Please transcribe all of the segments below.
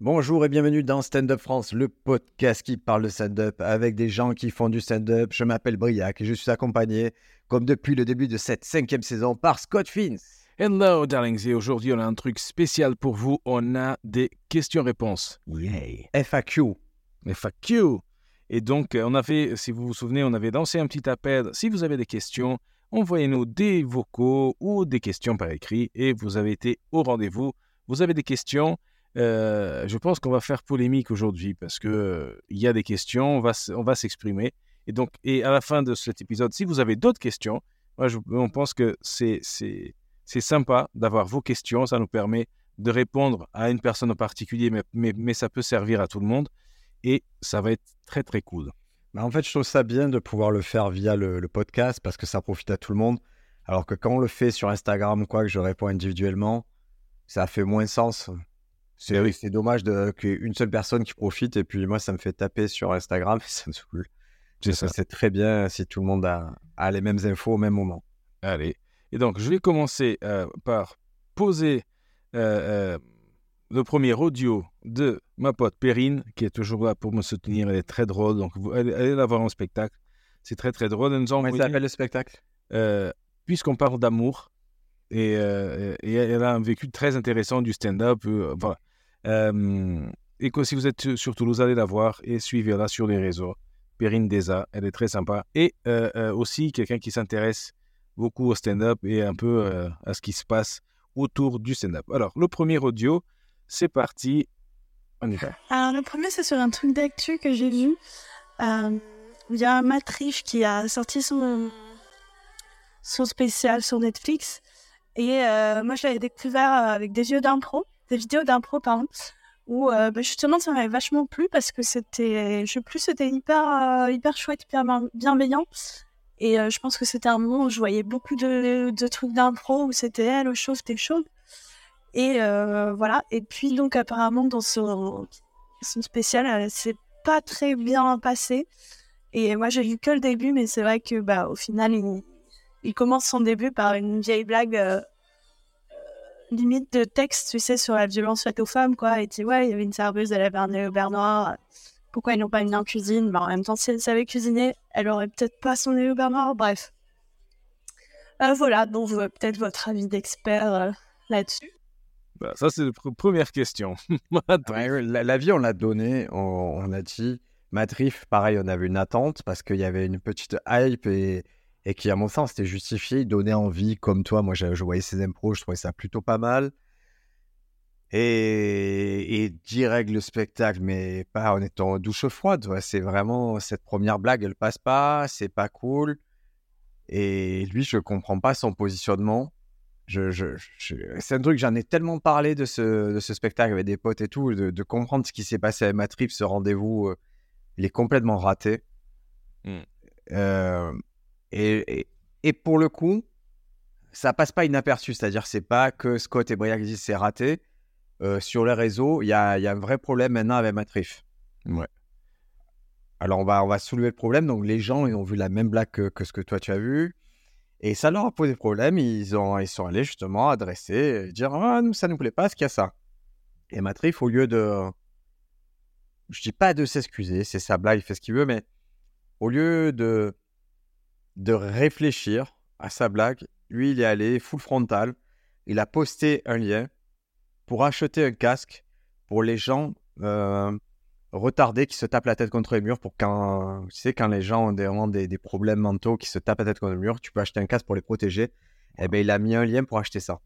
Bonjour et bienvenue dans Stand Up France, le podcast qui parle de stand-up avec des gens qui font du stand-up. Je m'appelle Briac et je suis accompagné, comme depuis le début de cette cinquième saison, par Scott Fins. Hello, darlings. Et aujourd'hui, on a un truc spécial pour vous. On a des questions-réponses. Yay. FAQ. FAQ. Et donc, euh, on avait, si vous vous souvenez, on avait lancé un petit appel. Si vous avez des questions, envoyez-nous des vocaux ou des questions par écrit et vous avez été au rendez-vous. Vous avez des questions. Euh, je pense qu'on va faire polémique aujourd'hui parce que euh, il y a des questions, on va, on va s'exprimer. Et donc, et à la fin de cet épisode, si vous avez d'autres questions, moi, on pense que c'est, sympa d'avoir vos questions. Ça nous permet de répondre à une personne en particulier, mais, mais, mais ça peut servir à tout le monde. Et ça va être très, très cool. Bah, en fait, je trouve ça bien de pouvoir le faire via le, podcast parce que ça profite à tout le monde. Alors que quand on le fait sur Instagram quoi, que je réponds individuellement, ça fait moins sens. C'est oui. c'est dommage de- qu'il y ait une seule personne qui profite et puis moi, ça me fait taper sur Instagram ça me saoule. C'est ça. Très bien si tout le monde a, a les mêmes infos au même moment. Allez. Et donc, je vais commencer euh, par poser euh, euh, le premier audio de ma pote Perrine, qui est toujours là pour me soutenir. Elle est très drôle. Donc, vous, allez, allez la voir en spectacle. C'est très, très drôle. Elle nous a Comment envoyé, s'appelle le spectacle? puisqu'on parle d'amour, et, euh, et elle a un vécu très intéressant du stand-up. euh, voilà. Euh, et que si vous êtes sur Toulouse, allez la voir et suivez-la sur les réseaux. Perrine Deza, elle est très sympa. Et euh, euh, aussi quelqu'un qui s'intéresse beaucoup au stand-up et un peu à ce qui se passe autour du stand-up. Alors, le premier audio, c'est parti. On y va. Alors, le premier, c'est sur un truc d'actu que j'ai vu. Il y a Matrif qui a sorti son, son spécial sur Netflix. Et moi, je l'avais découvert avec des yeux d'impro, des vidéos d'impro, pardon, où euh, bah, justement, ça m'avait vachement plu parce que c'était, je plus, c'était hyper, euh, hyper chouette, hyper bien- bienveillant. Et euh, je pense que c'était un moment où je voyais beaucoup de, de trucs d'impro où c'était elle, au chauve, t'es. Et voilà. Et puis, donc, apparemment, dans son, son spécial, c'est pas très bien passé. Et moi, j'ai vu que le début, mais c'est vrai que, bah, au final, il, il commence son début par une vieille blague, limite de texte, tu sais, sur la violence faite aux femmes, quoi. Et tu dis, ouais, il y avait une serveuse, elle avait un nez au beurre noir. Pourquoi ils n'ont pas mis en cuisine? Bah, En même temps, si elle savait cuisiner, elle aurait peut-être pas son nez au beurre noir. Bref. Euh, voilà, donc euh, peut-être votre avis d'expert euh, là-dessus. Voilà, ça, c'est la pr- première question. Attends. Ouais, la, la vie, on l'a donné, on, on a dit. Matrif, pareil, on avait une attente parce qu'il y avait une petite hype et, et qui, à mon sens, était justifié. Donnait envie, comme toi. Moi, je, je voyais ses impros, je trouvais ça plutôt pas mal. Et, et direct le spectacle, mais pas en étant douche froide. ouais. C'est vraiment cette première blague, elle passe pas, c'est pas cool. Et lui, je comprends pas son positionnement. Je, je, je- c'est un truc, j'en ai tellement parlé de ce, de ce spectacle avec des potes et tout, de, de comprendre ce qui s'est passé avec ma trip, ce rendez-vous, euh, il est complètement raté. Mm. Euh, et, et, et pour le coup, ça passe pas inaperçu, c'est-à-dire c'est pas que Scott et Briac disent c'est raté. Euh, sur les réseaux, il y y a un vrai problème maintenant avec Matrif. Ouais. Alors on va, on va soulever le problème. Donc les gens, ils ont vu la même blague que, que ce que toi tu as vu. Et ça leur a posé problème. Ils, ont, ils sont allés justement adresser, dire ah, nous, ça nous plaît pas, ce qu'il y a ça. Et Matrif, au lieu de. Je dis pas de s'excuser, c'est sa blague, il fait ce qu'il veut, mais au lieu de, de réfléchir à sa blague, lui, il est allé full frontal. Il a posté un lien pour acheter un casque pour les gens euh, retardés qui se tapent la tête contre les murs. Pour quand, tu sais, quand les gens ont des, vraiment des, des problèmes mentaux qui se tapent la tête contre le mur, tu peux acheter un casque pour les protéger. Eh ben, il a mis un lien pour acheter ça.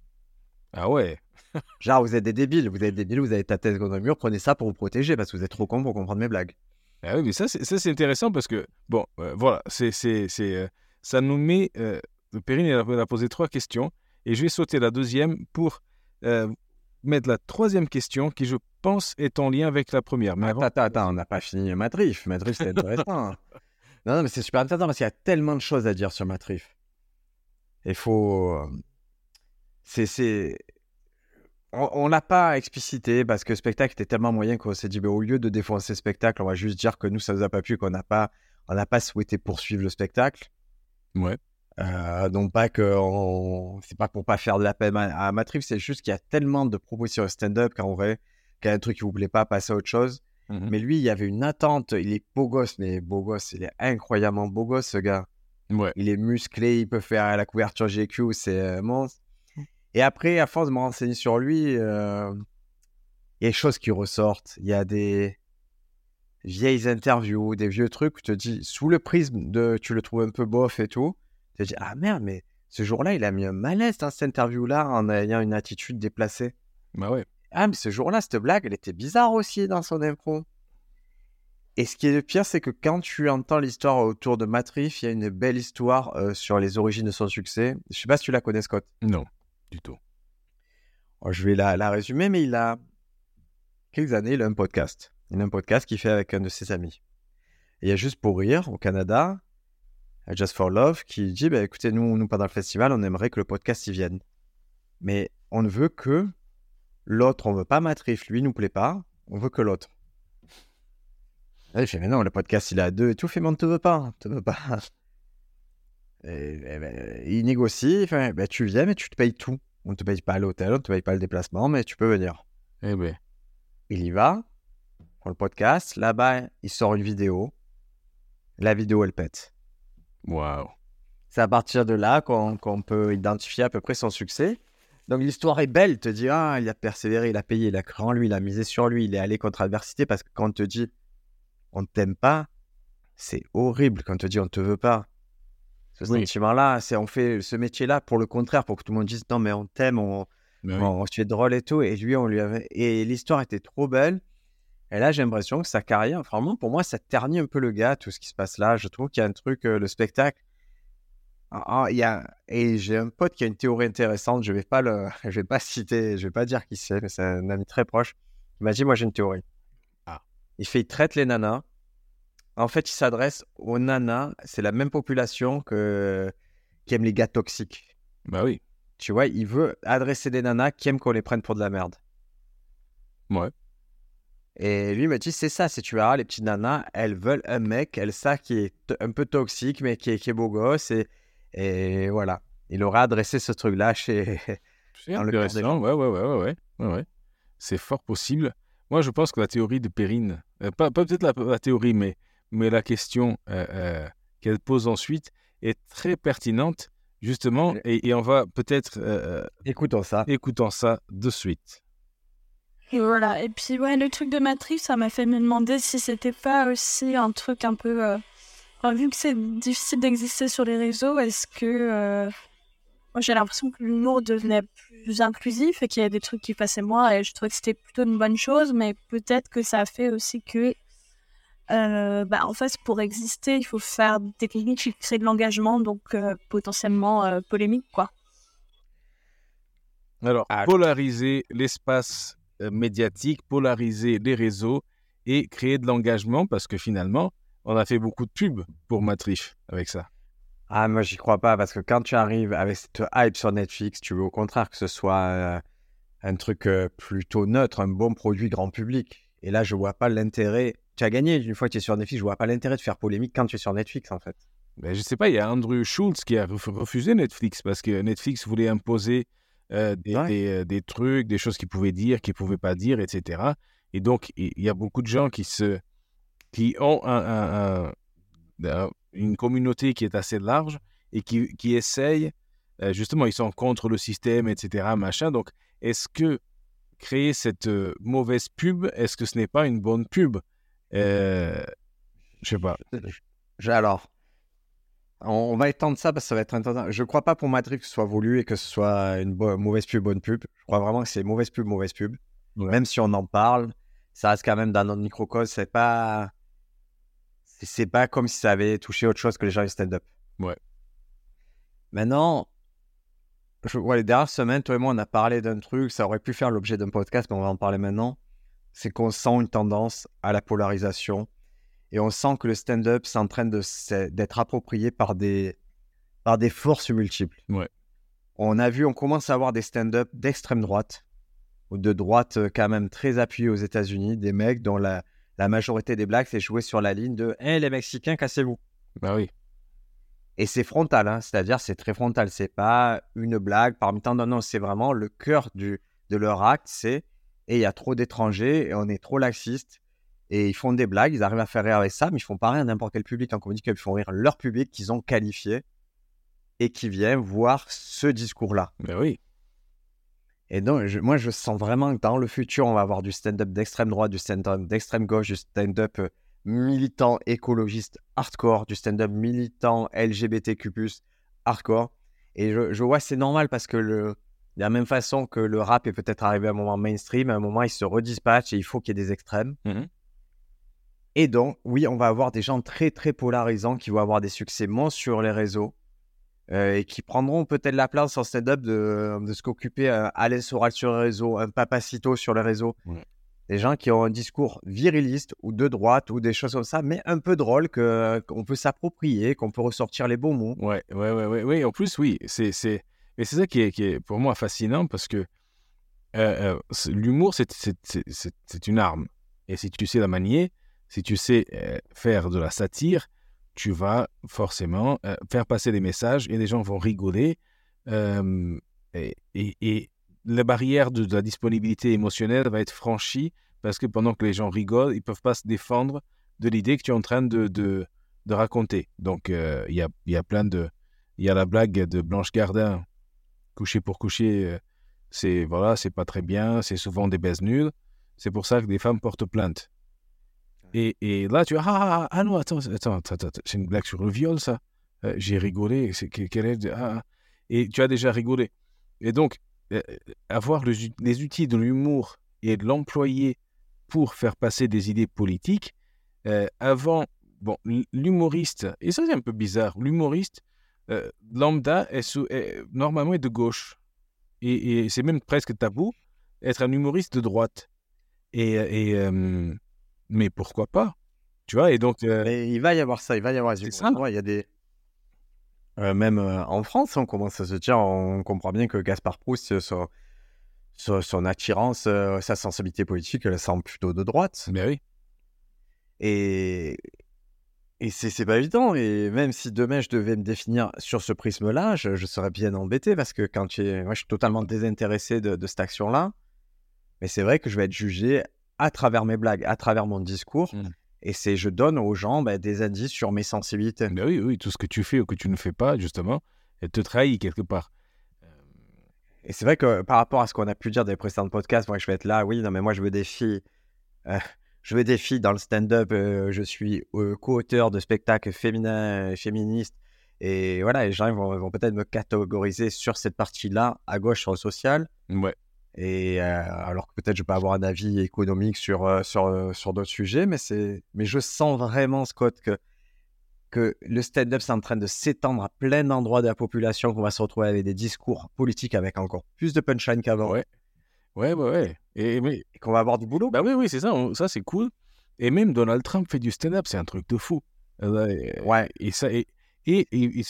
Ah ouais. Genre, vous êtes des débiles, vous êtes des débiles, vous avez ta tête contre le mur, prenez ça pour vous protéger parce que vous êtes trop con pour comprendre mes blagues. Ah oui, mais ça, c'est, intéressant parce que, bon, euh, voilà, c'est, c'est, c'est, euh, ça nous met. Euh, Perrine, elle a, posé trois questions et je vais sauter la deuxième pour euh, mettre la troisième question qui, je pense, est en lien avec la première. Mais avant, Attends, attends, on n'a pas fini Matrif. Matrif, c'est intéressant. non, non, mais c'est super intéressant parce qu'il y a tellement de choses à dire sur Matrif. Il faut. euh, C'est. On on l'a pas explicité parce que le spectacle était tellement moyen qu'on s'est dit, ben, au lieu de défoncer le spectacle, on va juste dire que nous, ça nous a pas plu, qu'on n'a pas, on n'a pas souhaité poursuivre le spectacle. Ouais. Euh, non pas que on... c'est pas pour pas faire de la peine à, à Matrix, c'est juste qu'il y a tellement de propositions stand-up qu'en vrai, qu'il y a un truc qui vous plaît pas, passez à autre chose. Mhm. Mais lui, il y avait une attente. Il est beau gosse, mais beau gosse. Il est incroyablement beau gosse, ce gars. Ouais. Il est musclé, il peut faire la couverture GQ, c'est un monstre. Et après, à force de me renseigner sur lui, euh, il y a des choses qui ressortent. Il y a des vieilles interviews, des vieux trucs tu te dis, sous le prisme de tu le trouves un peu bof et tout, tu te dis, ah merde, mais ce jour-là, il a mis un malaise dans cette interview-là en ayant une attitude déplacée. Bah ouais. Ah, mais ce jour-là, cette blague, elle était bizarre aussi dans son impro. Et ce qui est le pire, c'est que quand tu entends l'histoire autour de Matrif, il y a une belle histoire euh, sur les origines de son succès. Je sais pas si tu la connais, Scott. Non, du tout. Oh, je vais la, la résumer, mais il a quelques années, il a un podcast. Il a un podcast qu'il fait avec un de ses amis. Et il y a Juste pour rire au Canada, Just for Love, qui dit bah, écoutez, nous, nous, pendant le festival, on aimerait que le podcast y vienne. Mais on ne veut que l'autre, on veut pas Matrif, lui, il nous plaît pas, on veut que l'autre. Et il fait mais non, le podcast il à deux et tout, fait mais on ne te veut pas, on te veut pas. Et, et ben, il négocie, il fait ben, tu viens, mais tu te payes tout. On ne te paye pas l'hôtel, on ne te paye pas le déplacement, mais tu peux venir. Eh ben. Il y va, pour le podcast. Là-bas, il sort une vidéo. La vidéo, elle pète. Waouh. C'est à partir de là qu'on peut identifier à peu près son succès. Donc l'histoire est belle, te dit ah il a persévéré, il a payé, il a cru en lui, il a misé sur lui, il est allé contre adversité parce que quand on te dit on ne t'aime pas, c'est horrible quand on te dit on ne te veut pas. Ce Oui. sentiment-là, c'est on fait ce métier-là pour le contraire, pour que tout le monde dise non mais on t'aime, on, Mais oui. Tu es drôle et tout. Et lui, on lui avait. Et l'histoire était trop belle. Et là, j'ai l'impression que sa carrière, vraiment, pour moi, ça ternit un peu le gars, tout ce qui se passe là. Je trouve qu'il y a un truc, euh, le spectacle. Ah, ah, il y a... Et j'ai un pote qui a une théorie intéressante. Je vais pas le, je vais pas citer, je vais pas dire qui c'est, mais c'est un ami très proche. Il m'a dit, moi, j'ai une théorie. Ah. Il fait, il traite les nanas. En fait, il s'adresse aux nanas. C'est la même population que qui aime les gars toxiques. Bah oui. Tu vois, il veut adresser des nanas qui aiment qu'on les prenne pour de la merde. Ouais. Et lui m'a dit, c'est ça, c'est tu verras, les petites nanas, elles veulent un mec, elles savent qui est un peu toxique, mais qui est, qui est beau gosse. Et, et voilà, il aurait adressé ce truc-là chez... C'est intéressant. Ouais, ouais, ouais, ouais, ouais, ouais, ouais. C'est fort possible. Moi, je pense que la théorie de Perrine, euh, pas, pas peut-être la, la théorie, mais, mais la question euh, euh, qu'elle pose ensuite est très pertinente, justement, et, et on va peut-être Écoutons ça. écoutons ça de suite. Et voilà. Et puis, ouais, le truc de Matrix, ça m'a fait me demander si c'était pas aussi un truc un peu. euh, enfin, vu que c'est difficile d'exister sur les réseaux, est-ce que. euh, Moi, j'ai l'impression que l'humour devenait plus inclusif et qu'il y a des trucs qui passaient moins et je trouvais que c'était plutôt une bonne chose, mais peut-être que ça a fait aussi que. euh, bah, en fait, pour exister, il faut faire des techniques qui créent de l'engagement, donc euh, potentiellement euh, polémique, quoi. Alors, Ah, polariser l'espace médiatique, polariser les réseaux et créer de l'engagement, parce que finalement, on a fait beaucoup de pubs pour Matrix avec ça. Ah, moi, j'y crois pas, parce que quand tu arrives avec cette hype sur Netflix, tu veux au contraire que ce soit euh, un truc euh, plutôt neutre, un bon produit grand public. Et là, je vois pas l'intérêt. Tu as gagné une fois que tu es sur Netflix, je vois pas l'intérêt de faire polémique quand tu es sur Netflix, en fait. Ben, je sais pas, il y a Andrew Schultz qui a ref- refusé Netflix parce que Netflix voulait imposer euh, des, Ouais. des, euh, des trucs, des choses qu'il pouvait dire, qu'il pouvait pas dire, etc. Et donc, il y a beaucoup de gens qui, se, qui ont un- un- un- un- une communauté qui est assez large et qui, qui essayent, euh, justement, ils sont contre le système, etc. Machin. Donc, est-ce que créer cette euh, mauvaise pub, est-ce que ce n'est pas une bonne pub? Euh, Je sais pas. Alors, on, va étendre ça parce que ça va être intéressant. Je crois pas pour Matrix que ce soit voulu et que ce soit une mauvaise pub, bonne pub. Je crois vraiment que c'est mauvaise pub, mauvaise pub. Ouais. Même si on en parle, ça reste quand même dans notre microcosme. C'est pas, c'est pas comme si ça avait touché autre chose que les gens du stand-up. Ouais. Maintenant, je vois les dernières semaines, toi et moi, on a parlé d'un truc. Ça aurait pu faire l'objet d'un podcast, mais on va en parler maintenant. C'est qu'on sent une tendance à la polarisation et on sent que le stand-up c'est en train d'être approprié par des, par des forces multiples. Ouais. On a vu, on commence à avoir des stand-up d'extrême droite, ou de droite euh, quand même très appuyée aux États-Unis, des mecs dont la, la majorité des blagues c'est joué sur la ligne de Hé les Mexicains, cassez-vous. Bah oui. Et c'est frontal, hein, c'est-à-dire c'est très frontal, c'est pas une blague parmi tant d'autres, non, c'est vraiment le cœur du, de leur acte, c'est et il y a trop d'étrangers et on est trop laxiste. Et ils font des blagues, ils arrivent à faire rire avec ça, mais ils font pas rire à n'importe quel public en communique, ils font rire leur public qu'ils ont qualifié et qui vient voir ce discours-là. Ben oui. Et donc, je- moi, je sens vraiment que dans le futur, on va avoir du stand-up d'extrême droite, du stand-up d'extrême gauche, du stand-up euh, militant écologiste hardcore, du stand-up militant LGBTQ+, hardcore. Et je, je vois, c'est normal parce que le, de la même façon que le rap est peut-être arrivé à un moment mainstream, à un moment, il se redispatche et il faut qu'il y ait des extrêmes. Mhm. Et donc, oui, on va avoir des gens très, très polarisants qui vont avoir des succès monstres sur les réseaux euh, et qui prendront peut-être la place en stand-up de, de ce qu'occupait un Alain Soral sur les réseaux, un Papacito sur les réseaux. Des gens qui ont un discours viriliste ou de droite ou des choses comme ça, mais un peu drôle qu'on peut s'approprier, qu'on peut ressortir les bons mots. Ouais, ouais, ouais, ouais, ouais. En plus, oui, c'est, c'est, mais c'est ça qui est, qui est pour moi fascinant parce que euh, euh, l'humour, c'est une arme. Et si tu sais la manier, si tu sais euh, faire de la satire, tu vas forcément euh, faire passer des messages et les gens vont rigoler. euh, et, la barrière de, la disponibilité émotionnelle va être franchie parce que pendant que les gens rigolent, ils peuvent pas se défendre de l'idée que tu es en train de, raconter. Donc, il y, a, plein de... Il y a la blague de Blanche Gardin, coucher pour coucher, c'est voilà, c'est pas très bien, c'est souvent des baises nulles. C'est pour ça que des femmes portent plainte. Et, là, tu as ah, ah, ah non, attends, attends, attends, c'est une blague sur le viol, ça. Euh, J'ai rigolé. C'est que- quelle est ah, ah. et tu as déjà rigolé. Et donc, euh, avoir le- les outils de l'humour et de l'employer pour faire passer des idées politiques, euh, avant, bon, l'humoriste, et ça c'est un peu bizarre, l'humoriste euh, lambda est, normalement est de gauche. Et, c'est même presque tabou être un humoriste de droite. Et, euh, mais pourquoi pas Tu vois, et donc. euh, Mais il va y avoir ça, il va y avoir ça. Il y a des. Euh, même euh, en France, on commence à se dire, on comprend bien que Gaspard Proust, son, son, son attirance, sa sensibilité politique, elle semble plutôt de droite. ben oui. Et, et c'est c'est pas évident. Et même si demain je devais me définir sur ce prisme-là, je, je serais bien embêté parce que quand tu es... moi, je suis totalement désintéressé de, de cette action-là. Mais c'est vrai que je vais être jugé à travers mes blagues, à travers mon discours. Mm. Et c'est je donne aux gens ben, des indices sur mes sensibilités. Ben oui, oui, tout ce que tu fais ou que tu ne fais pas, justement, elle te trahit quelque part. Et c'est vrai que par rapport à ce qu'on a pu dire dans les précédents podcasts, moi je vais être là, oui, non mais moi je veux des filles, euh, je veux des filles dans le stand-up, euh, je suis euh, co-auteur de spectacles féminins, féministes, et voilà, les gens vont, vont peut-être me catégoriser sur cette partie-là, à gauche sur le social, Ouais. Et euh, alors que peut-être je peux avoir un avis économique sur, euh, sur, euh, sur d'autres sujets, mais, mais je sens vraiment, Scott, que, que le stand-up c'est en train de s'étendre à plein d'endroits de la population, qu'on va se retrouver avec des discours politiques avec encore plus de punchline qu'avant. Ouais. Ouais, ouais, ouais. Et, mais, et qu'on va avoir du boulot. bah oui, oui, c'est ça, on- ça c'est cool. Et même Donald Trump fait du stand-up, c'est un truc de fou. Et- Ouais. Et ça, et, et, et-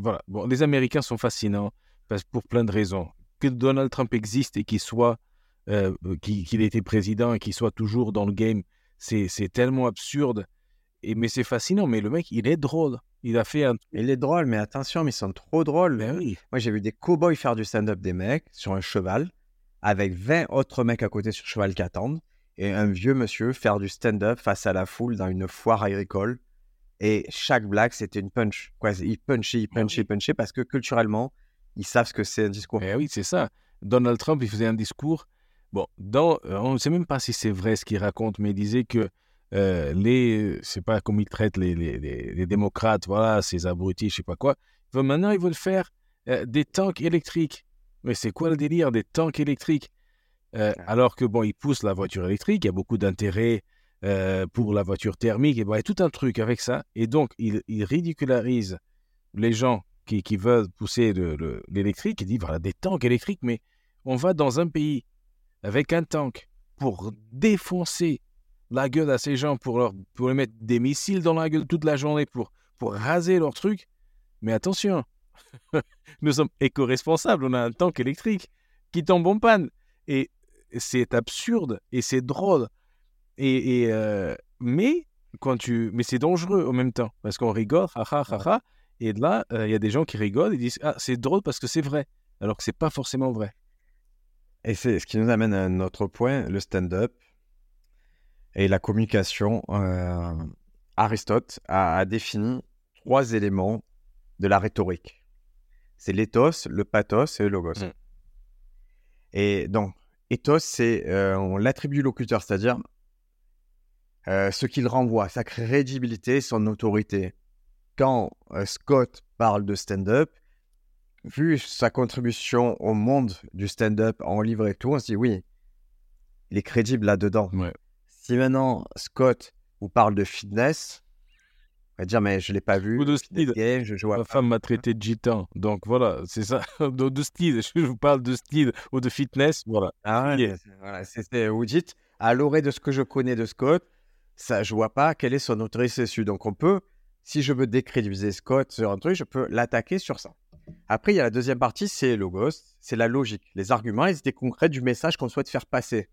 voilà. Bon, les Américains sont fascinants parce, pour plein de raisons. Que Donald Trump existe et qu'il soit, euh, qu'il, qu'il ait été président et qu'il soit toujours dans le game, c'est, c'est tellement absurde. Et, mais c'est fascinant. Mais le mec, il est drôle. Il a fait un. Il est drôle, mais attention, mais ils sont trop drôles. Ben oui. Moi, j'ai vu des cow-boys faire du stand-up des mecs sur un cheval, avec 20 autres mecs à côté sur le cheval qui attendent, et un vieux monsieur faire du stand-up face à la foule dans une foire agricole. Et chaque blague, c'était une punch. Quoi, il punchait, il punchait, il punchait, parce que culturellement, ils savent ce que c'est un discours. Eh oui, c'est ça. Donald Trump, il faisait un discours. Bon, dans, euh, on ne sait même pas si c'est vrai ce qu'il raconte, mais il disait que euh, les, je sais pas comment il traite les, les, les- les démocrates, voilà, ces abrutis, je sais pas quoi. Maintenant, ils veulent faire euh, des tanks électriques. Mais c'est quoi le délire des tanks électriques? Euh, Alors que bon, ils poussent la voiture électrique, il y a beaucoup d'intérêt euh, pour la voiture thermique, et bon, il y a tout un truc avec ça. Et donc, il, il ridicularise les gens qui, qui veulent pousser le- le- l'électrique, il dit voilà, des tanks électriques, mais on va dans un pays avec un tank pour défoncer la gueule à ces gens, pour leur, pour leur mettre des missiles dans la gueule toute la journée, pour, pour raser leur truc. Mais attention, nous sommes éco-responsables, on a un tank électrique qui tombe en panne. Et c'est absurde et c'est drôle. Et, et, euh, mais quand tu, mais c'est dangereux en même temps parce qu'on rigole, ha ha ha Et là, euh, il y a des gens qui rigolent et disent ah c'est drôle parce que c'est vrai, alors que c'est pas forcément vrai. Et c'est ce qui nous amène à un autre point, le stand-up et la communication. Euh, Aristote a, a défini trois éléments de la rhétorique. C'est l'éthos, le pathos et le logos. Mm. Et donc, ethos, c'est euh, on l'attribue au locuteur, c'est-à-dire euh, ce qu'il renvoie, sa crédibilité, son autorité. Quand euh, Scott parle de stand-up, vu sa contribution au monde du stand-up en livre et tout, on se dit oui, il est crédible là-dedans. Ouais. Si maintenant Scott vous parle de fitness, on va dire mais je l'ai pas vu. Ou de style. game, je, Ma pas. femme m'a traité de gitan. Donc voilà, c'est ça. de, de style. Je vous parle de style ou de fitness. Voilà. Ah Yeah. voilà, c'est- vous dites, à l'oreille de ce que je connais de Scott, ça, je vois pas quelle est son autorité dessus. Donc on peut, si je veux décrédibiliser Scott sur un truc, je peux l'attaquer sur ça. Après, il y a la deuxième partie, c'est logos, c'est la logique, les arguments, les idées concrètes du message qu'on souhaite faire passer.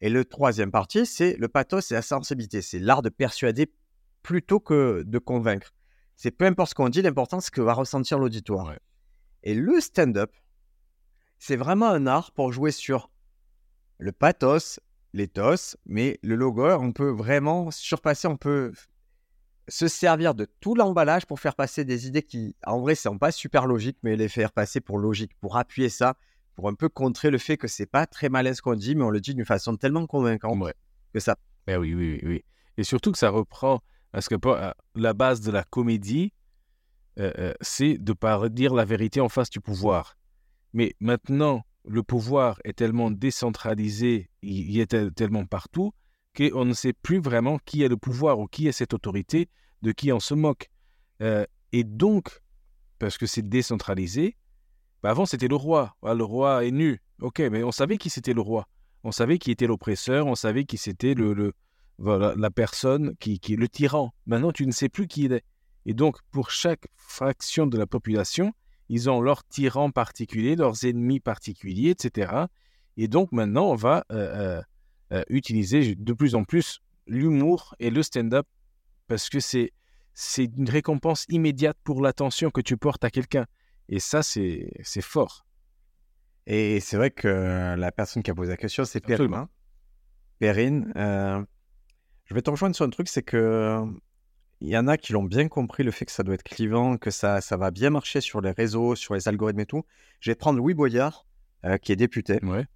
Et le troisième partie, c'est le pathos et la sensibilité. C'est l'art de persuader plutôt que de convaincre. C'est peu importe ce qu'on dit, l'important c'est ce que va ressentir l'auditoire. Ouais. Et le stand-up, c'est vraiment un art pour jouer sur le pathos, l'éthos, mais le logo, on peut vraiment surpasser, on peut se servir de tout l'emballage pour faire passer des idées qui, en vrai, sont pas super logiques, mais les faire passer pour logique, pour appuyer ça, pour un peu contrer le fait que c'est pas très malin ce qu'on dit, mais on le dit d'une façon tellement convaincante Ouais. que ça. Ben oui, oui, oui. Et surtout que ça reprend, parce que pas- la base de la comédie, euh, euh, c'est de pas dire la vérité en face du pouvoir. Mais maintenant, le pouvoir est tellement décentralisé, il, est tel- tellement partout, qu'on ne sait plus vraiment qui est le pouvoir ou qui est cette autorité, de qui on se moque. Euh, et donc, parce que c'est décentralisé, ben avant c'était le roi. Ah, le roi est nu. Ok, mais on savait qui c'était le roi. On savait qui était l'oppresseur, on savait qui c'était le, le- voilà, la personne qui, qui est le tyran. Maintenant, tu ne sais plus qui il est. Et donc, pour chaque fraction de la population, ils ont leurs tyrans particuliers, leurs ennemis particuliers, etc. Et donc, maintenant, on va euh, euh, euh, utiliser de plus en plus l'humour et le stand-up parce que c'est c'est une récompense immédiate pour l'attention que tu portes à quelqu'un. Et ça, c'est c'est fort. Et c'est vrai que la personne qui a posé la question, c'est Perrine. Hein. Perrine, euh, je vais te rejoindre sur un truc, c'est que il y en a qui l'ont bien compris, le fait que ça doit être clivant, que ça, ça va bien marcher sur les réseaux, sur les algorithmes et tout. Je vais prendre Louis Boyard, euh, qui est député. Ouais.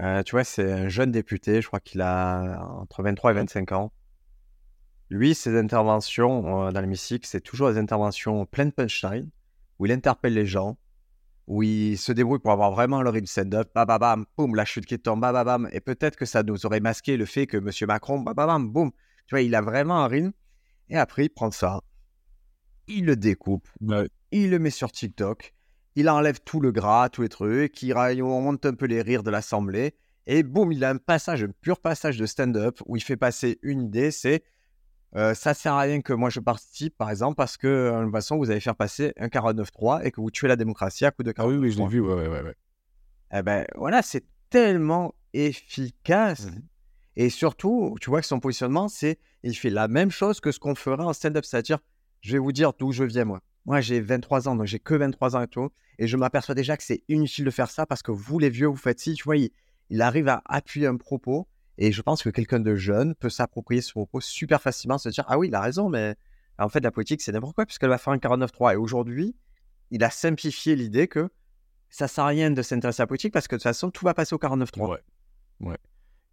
Euh, tu vois, c'est un jeune député, je crois qu'il a entre 23 et 25 ans. Lui, ses interventions euh, dans l'hémicycle, c'est toujours des interventions pleines de punchline, où il interpelle les gens, où il se débrouille pour avoir vraiment leur rythme stand-up, bam, bam, bam, boum, la chute qui tombe, bam, bam, bam. Et peut-être que ça nous aurait masqué le fait que M. Macron, bam, bam, bam, boum. Tu vois, il a vraiment un rythme. Et après, il prend ça, il le découpe, Ouais. il le met sur TikTok, il enlève tout le gras, tous les trucs, il ra- on monte un peu les rires de l'Assemblée, et boum, il a un passage, un pur passage de stand-up où il fait passer une idée, c'est euh, ça sert à rien que moi je participe, par exemple, parce que euh, de toute façon, vous allez faire passer un 49.3 et que vous tuez la démocratie à coup de 49.3. Ah oui, oui, je l'ai vu. Ouais, ouais, ouais, ouais. Eh ben voilà, c'est tellement efficace. Mhm. Et surtout, tu vois que son positionnement, c'est il fait la même chose que ce qu'on ferait en stand-up. C'est-à-dire, je vais vous dire d'où je viens, moi. Moi, j'ai 23 ans, donc j'ai que 23 ans et tout. Et je m'aperçois déjà que c'est inutile de faire ça parce que vous, les vieux, vous faites ci. Tu vois, il, arrive à appuyer un propos. Et je pense que quelqu'un de jeune peut s'approprier ce propos super facilement, se dire Ah oui, il a raison, mais en fait, la politique, c'est n'importe quoi, puisqu'elle va faire un 49.3. Et aujourd'hui, il a simplifié l'idée que ça sert à rien de s'intéresser à la politique parce que de toute façon, tout va passer au 49.3. Ouais. ouais.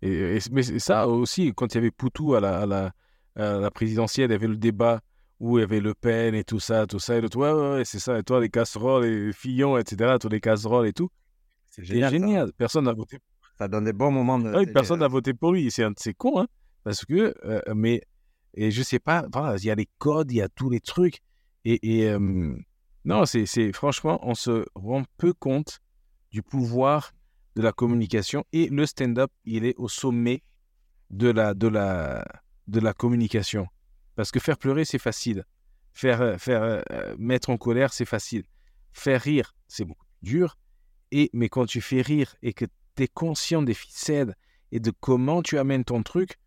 Et, mais ça aussi, quand il y avait Poutou à la présidentielle, il y avait le débat où il y avait Le Pen et tout ça, tout ça, et l'autre, ouais, ouais, ouais, c'est ça, et toi, les casseroles, les Fillon, etc., tous les casseroles et tout. C'est génial. Personne n'a voté. Ça donne des bons moments de. Ah oui, personne n'a voté pour lui. C'est cons, hein. Parce que, euh, mais, et je sais pas, voilà, il y a les codes, il y a tous les trucs. Et, et, euh, non, c'est, franchement, on se rend peu compte du pouvoir de la communication. Et le stand-up, il est au sommet de la, de la, de la communication. Parce que faire pleurer, c'est facile. Faire, euh, faire euh, euh, mettre en colère, c'est facile. Faire rire, c'est beaucoup plus dur. Et, mais quand tu fais rire et que tu es conscient des ficelles et de comment tu amènes ton truc,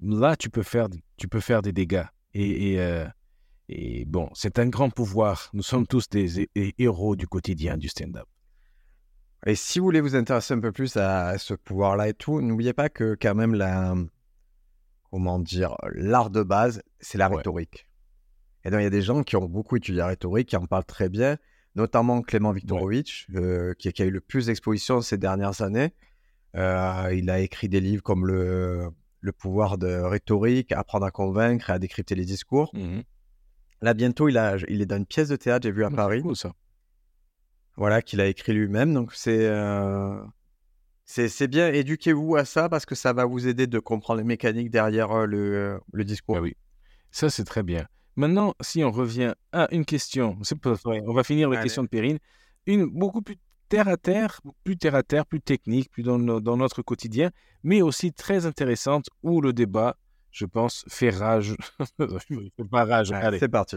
là, tu peux faire, tu peux faire des dégâts. Et, et, bon, c'est un grand pouvoir. Nous sommes tous des hé- hé- héros du quotidien du stand-up. Et si vous voulez vous intéresser un peu plus à ce pouvoir-là et tout, n'oubliez pas que quand même la, comment dire, l'art de base, c'est la Ouais. rhétorique. Et donc il y a des gens qui ont beaucoup étudié la rhétorique, qui en parlent très bien, notamment Clément Viktorovitch, euh, qui, qui a eu le plus d'expositions ces dernières années. Euh, il a écrit des livres comme le, le pouvoir de rhétorique, apprendre à convaincre et à décrypter les discours. Mhm. Là bientôt, il, a, il est dans une pièce de théâtre, j'ai vu à Ah, c'est Paris. cool, ça. Voilà, qu'il a écrit lui-même. Donc c'est euh, c'est c'est bien. Éduquez-vous à ça parce que ça va vous aider de comprendre les mécaniques derrière euh, le, le discours. Ah oui, ça c'est très bien. Maintenant, si on revient à une question, on va finir la Allez. question de Perrine, une beaucoup plus terre à terre, plus terre à terre, plus technique, plus dans, no- dans notre quotidien, mais aussi très intéressante où le débat, je pense, fait rage. Fait pas rage. Ouais, Allez. c'est parti.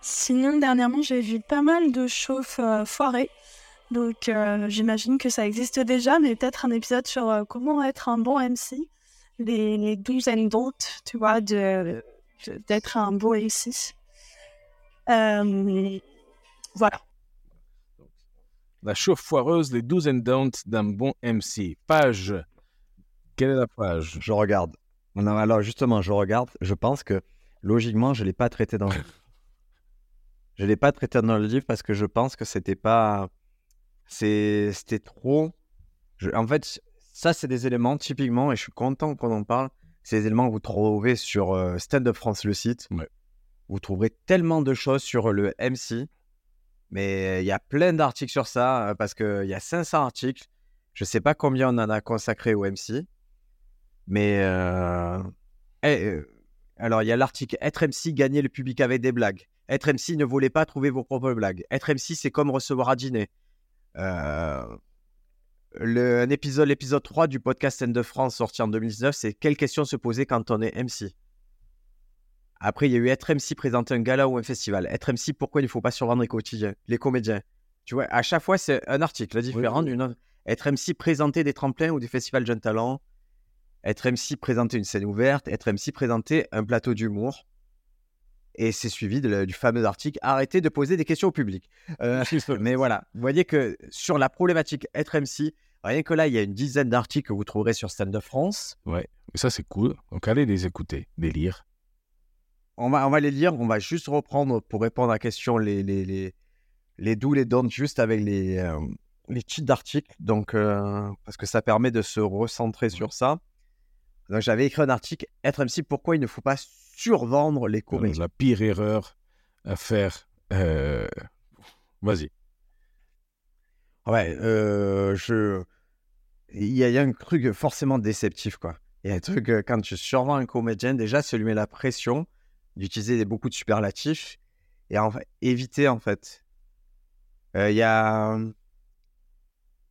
Sinon, dernièrement, j'ai vu pas mal de chauves euh, foirés. Donc, euh, j'imagine que ça existe déjà, mais peut-être un épisode sur euh, comment être un bon MC. Les, les do's and don'ts, tu vois, de, de- d'être un bon MC. Euh, voilà. La chauffe foireuse, les do's and don'ts d'un bon MC. Page. Quelle est la page? Je regarde. Non, alors justement, je regarde. Je pense que logiquement, je l'ai pas traité dans le livre. Je l'ai pas traité dans le livre parce que je pense que c'était pas. C'était trop. Je- En fait, ça, c'est des éléments typiquement, et je suis content qu'on en parle. C'est des éléments que vous trouvez sur euh, Stand Up France, le site. Ouais. Vous trouverez tellement de choses sur le MC. Mais il y a plein d'articles sur ça euh, parce qu'il y a 500 articles. Je sais pas combien on en a consacré au MC. Mais euh, eh, euh, alors, il y a l'article Être MC, gagner le public avec des blagues. Être MC, ne volez pas, trouvez vos propres blagues. Être MC, c'est comme recevoir à dîner. Euh, le, un épisode, l'épisode 3 du podcast N de France sorti en 2019, c'est quelles questions se poser quand on est MC. Après, il y a eu Être MC, présenter un gala ou un festival. Être MC, pourquoi il ne faut pas survendre les quotidiens, les comédiens? Tu vois, à chaque fois, c'est un article différent oui. d'une autre. Être MC, présenter des tremplins ou des festivals jeunes talents. Être MC, présenter une scène ouverte. Être MC, présenter un plateau d'humour. Et c'est suivi de la- du fameux article Arrêtez de poser des questions au public. Euh, mais voilà, vous voyez que sur la problématique être MC, rien que là, il y a une dizaine d'articles que vous trouverez sur Stand Up France. Et ça, c'est cool. Donc, allez les écouter, les lire. On va, on va les lire, on va juste reprendre pour répondre à la question les, les, les, les do, les don't, juste avec les, euh, les titres d'articles. Donc, euh, parce que ça permet de se recentrer sur ça. Donc, j'avais écrit un article Être MC, pourquoi il ne faut pas survendre les comédies La pire erreur à faire. euh, Vas-y. Ouais, euh, je. Il y, a, il y a un truc forcément déceptif, quoi. Il y a un truc, euh, quand tu survends un comédien, déjà, ça lui met la pression d'utiliser beaucoup de superlatifs et en fait, éviter, en fait. Euh, Il y a.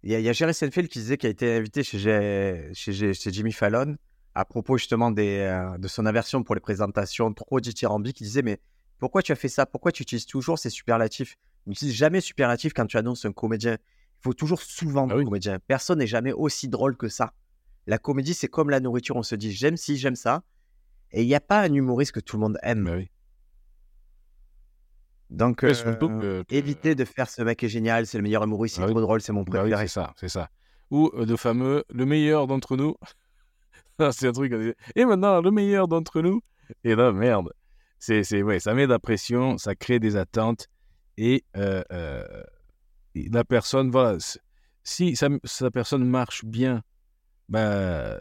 Il y a, il y a Jerry Seinfeld qui disait qu'il a été invité chez, G- chez, G- chez Jimmy Fallon à propos justement des, euh, de son aversion pour les présentations trop dithyrambiques. Il disait Mais pourquoi tu as fait ça? Pourquoi tu utilises toujours ces superlatifs? N'utilise jamais superlatif quand tu annonces un comédien. Il faut toujours sous-vendre Ah oui. un comédien. Personne n'est jamais aussi drôle que ça. La comédie, c'est comme la nourriture. On se dit j'aime ci, j'aime ça. Et il n'y a pas un humoriste que tout le monde aime. Bah oui. Donc, euh, évitez de faire ce mec est génial, c'est le meilleur humoriste, c'est Ah oui. trop drôle, c'est mon Bah oui, préféré. c'est ça, c'est ça. Ou euh, le fameux, le meilleur d'entre nous. C'est un truc. Et maintenant, le meilleur d'entre nous. Et là, merde. C'est, c'est, ouais, ça met de la pression, ça crée des attentes. Et euh, euh, et la personne, voilà, si sa, sa personne marche bien, ben,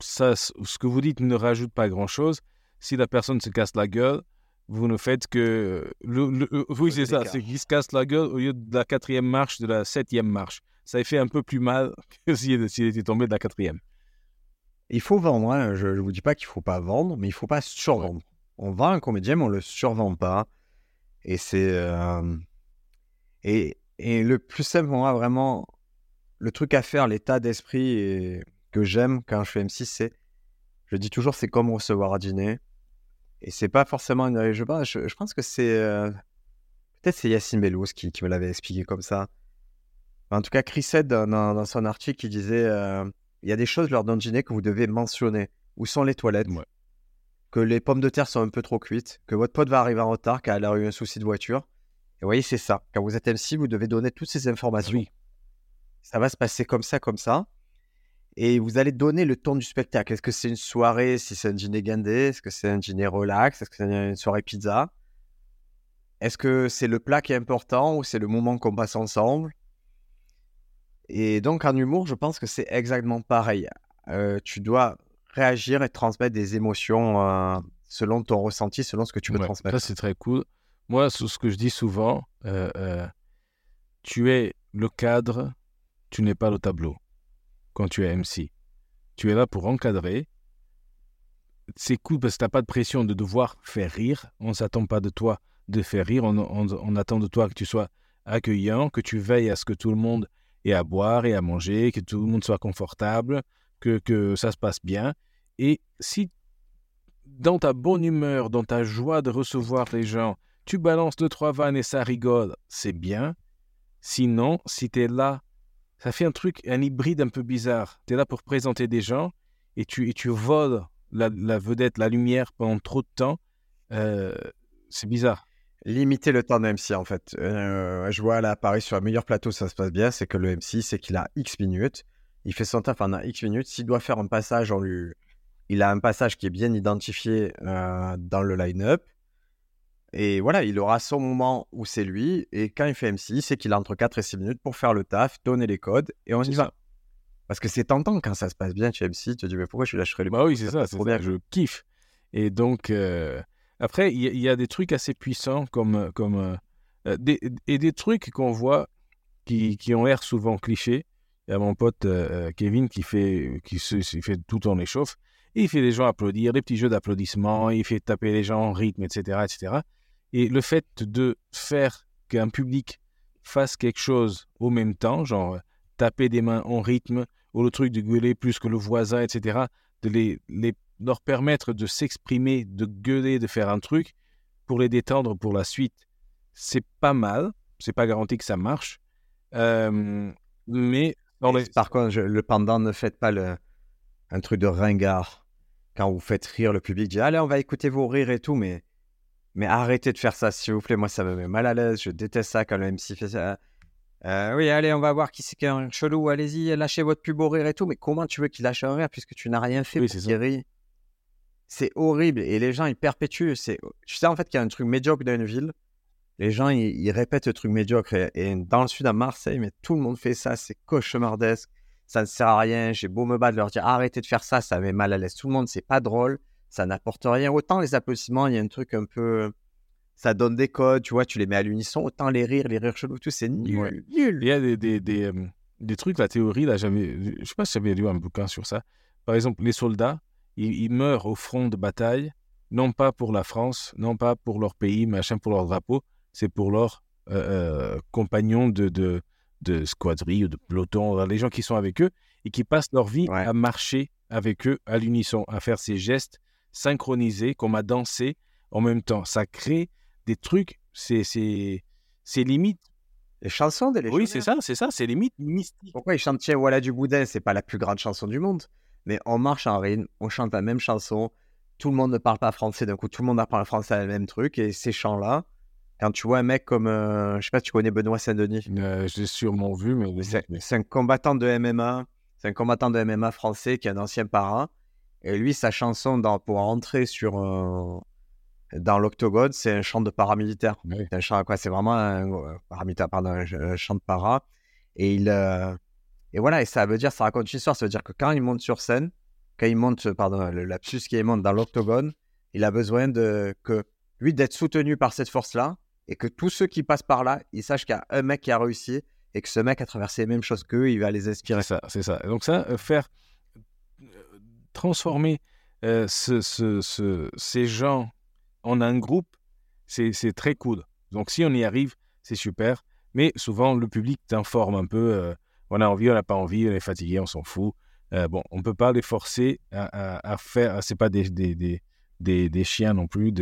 ça, ce que vous dites ne rajoute pas grand-chose. Si la personne se casse la gueule, vous ne faites que. Le, le- euh, oui, c'est ça, c'est qu'il se casse la gueule au lieu de la quatrième marche, de la septième marche. Ça fait un peu plus mal que s'il s'il était tombé de la quatrième. Il faut vendre, hein. je ne vous dis pas qu'il faut pas vendre, mais il faut pas survendre. On vend un comédien, mais on le survend pas. Et c'est. euh, Et, et le plus simple, moi, vraiment, le truc à faire, l'état d'esprit et- que j'aime quand je fais M6, c'est. Je dis toujours, c'est comme recevoir à dîner. Et c'est pas forcément une. Je pense, je, je pense que c'est. euh, Peut-être c'est Yacine Bellouz qui, qui me l'avait expliqué comme ça. En tout cas, Chris Head, dans son article, il disait euh, il y a des choses lors d'un dîner que vous devez mentionner. Où sont les toilettes Ouais. Que les pommes de terre sont un peu trop cuites. Que votre pote va arriver en retard car elle a eu un souci de voiture. Et vous voyez, c'est ça. Quand vous êtes MC, vous devez donner toutes ces informations. Oui. ça va se passer comme ça, comme ça. Et vous allez donner le ton du spectacle. Est-ce que c'est une soirée, si c'est un dîner gandé Est-ce que c'est un dîner relax? Est-ce que c'est une soirée pizza? Est-ce que c'est le plat qui est important ou c'est le moment qu'on passe ensemble? Et donc, en humour, je pense que c'est exactement pareil. Euh, tu dois réagir et transmettre des émotions euh, selon ton ressenti, selon ce que tu veux Ouais, transmettre. Ça, c'est très cool. Moi, ce que je dis souvent, euh, euh, tu es le cadre, tu n'es pas le tableau quand tu es MC. Tu es là pour encadrer. C'est cool parce que tu n'as pas de pression de devoir faire rire. On ne s'attend pas de toi de faire rire. On, on- on attend de toi que tu sois accueillant, que tu veilles à ce que tout le monde ait à boire et à manger, que tout le monde soit confortable, que, que ça se passe bien. Et si dans ta bonne humeur, dans ta joie de recevoir les gens, tu balances deux, trois vannes et ça rigole, c'est bien. Sinon, si tu es là, ça fait un truc, un hybride un peu bizarre. Tu es là pour présenter des gens et tu, et tu voles la, la vedette, la lumière pendant trop de temps. Euh, c'est bizarre. Limiter le temps de MC en fait. Euh, je vois là à Paris sur un meilleur plateau, ça se passe bien, c'est que le MC, c'est qu'il a X minutes, il fait son taf en a X minutes. S'il doit faire un passage, on lui... il a un passage qui est bien identifié euh, dans le line-up. Et voilà, il aura son moment où c'est lui. Et quand il fait MC, c'est qu'il a entre 4 et 6 minutes pour faire le taf, donner les codes et on y va. Parce que c'est tentant quand ça se passe bien, es MC, tu te dis mais pourquoi je lâcherais les Bah oui, c'est ça, c'est trop ça, bien. je kiffe. Et donc, euh, après, il y, a- des trucs assez puissants comme, comme euh, euh, et des trucs qu'on voit qui, ont l'air souvent clichés. Il y a mon pote euh, euh, Kevin qui fait, qui se, fait tout le temps les chauffe. Et il fait les gens applaudir, des petits jeux d'applaudissements, il fait taper les gens en rythme, etc., etc. Et le fait de faire qu'un public fasse quelque chose au même temps, genre euh, taper des mains en rythme, ou le truc de gueuler plus que le voisin, etc., de les, les, leur permettre de s'exprimer, de gueuler, de faire un truc pour les détendre pour la suite, c'est pas mal. C'est pas garanti que ça marche. Euh, mais dans les... Par contre, je- le pendant, ne faites pas le, un truc de ringard. Quand vous faites rire le public, dit Allez, on va écouter vos rires et tout, mais, mais arrêtez de faire ça, s'il vous plaît. Moi, ça me met mal à l'aise. Je déteste ça quand le MC fait ça. Euh, oui, allez, on va voir qui c'est qui est un chelou. Allez-y, lâchez votre pub au rire et tout. Mais comment tu veux qu'il lâche un rire puisque tu n'as rien fait Oui, pour qu'il C'est horrible. Et les gens, ils perpétuent. C'est... Tu sais, en fait, qu'il y a un truc médiocre dans une ville. Les gens, ils, ils répètent le truc médiocre. Et, et dans le sud, à Marseille, mais tout le monde fait ça. C'est cauchemardesque. Ça ne sert à rien. J'ai beau me battre, leur dire arrêtez de faire ça. Ça met mal à l'aise tout le monde. C'est pas drôle. Ça n'apporte rien. Autant les applaudissements, il y a un truc un peu. Ça donne des codes, tu vois, tu les mets à l'unisson. Autant les rires, les rires chelous, tout, c'est nul. Ouais. Nul. Il y a des, des, des, euh, des trucs, la théorie, là, j'avais, je sais pas si j'avais lu un bouquin sur ça. Par exemple, les soldats, ils, ils meurent au front de bataille, non pas pour la France, non pas pour leur pays, machin, pour leur drapeau, c'est pour leurs euh, euh, compagnons de, de, de squadrille ou de peloton, les gens qui sont avec eux et qui passent leur vie Ouais. à marcher avec eux à l'unisson, à faire ces gestes synchronisés, comme à danser en même temps. Ça crée des trucs, c'est, limite. Les chansons des Oui, légionnaires. c'est ça, c'est ça, c'est limite mystique. Pourquoi ils chantent Tiens, voilà du boudin C'est pas la plus grande chanson du monde. Mais on marche en rythme, on chante la même chanson. Tout le monde ne parle pas français d'un coup, tout le monde apprend le français à le même truc. Et ces chants-là, quand tu vois un mec comme, euh, je sais pas si tu connais Benoît Saint-Denis, Euh, je l'ai sûrement vu, mais c'est c'est un combattant de MMA, c'est un combattant de MMA français qui est un ancien para. Et lui, sa chanson dans- pour entrer sur euh, dans l'octogone, c'est un chant de paramilitaire. C'est un chant quoi C'est vraiment un euh, paramilitaire, pardon, un, un chant de para. Et il euh, et voilà, et ça veut dire, ça raconte une histoire. Ça veut dire que quand il monte sur scène, quand il monte, pardon, le lapsus qui monte dans l'octogone, il a besoin que lui d'être soutenu par cette force-là et que tous ceux qui passent par là, ils sachent qu'il y a un mec qui a réussi et que ce mec a traversé les mêmes choses qu'eux, il va les inspirer. C'est ça, c'est ça. Donc ça, euh, faire euh, transformer euh, ce- ce- ce- ces gens en un groupe, c'est très cool. Donc si on y arrive, c'est super. Mais souvent, le public t'informe un peu. On a envie, on n'a pas envie, on est fatigué, on s'en fout. Euh, bon, on peut pas les forcer à, faire. C'est pas des, des, des, chiens non plus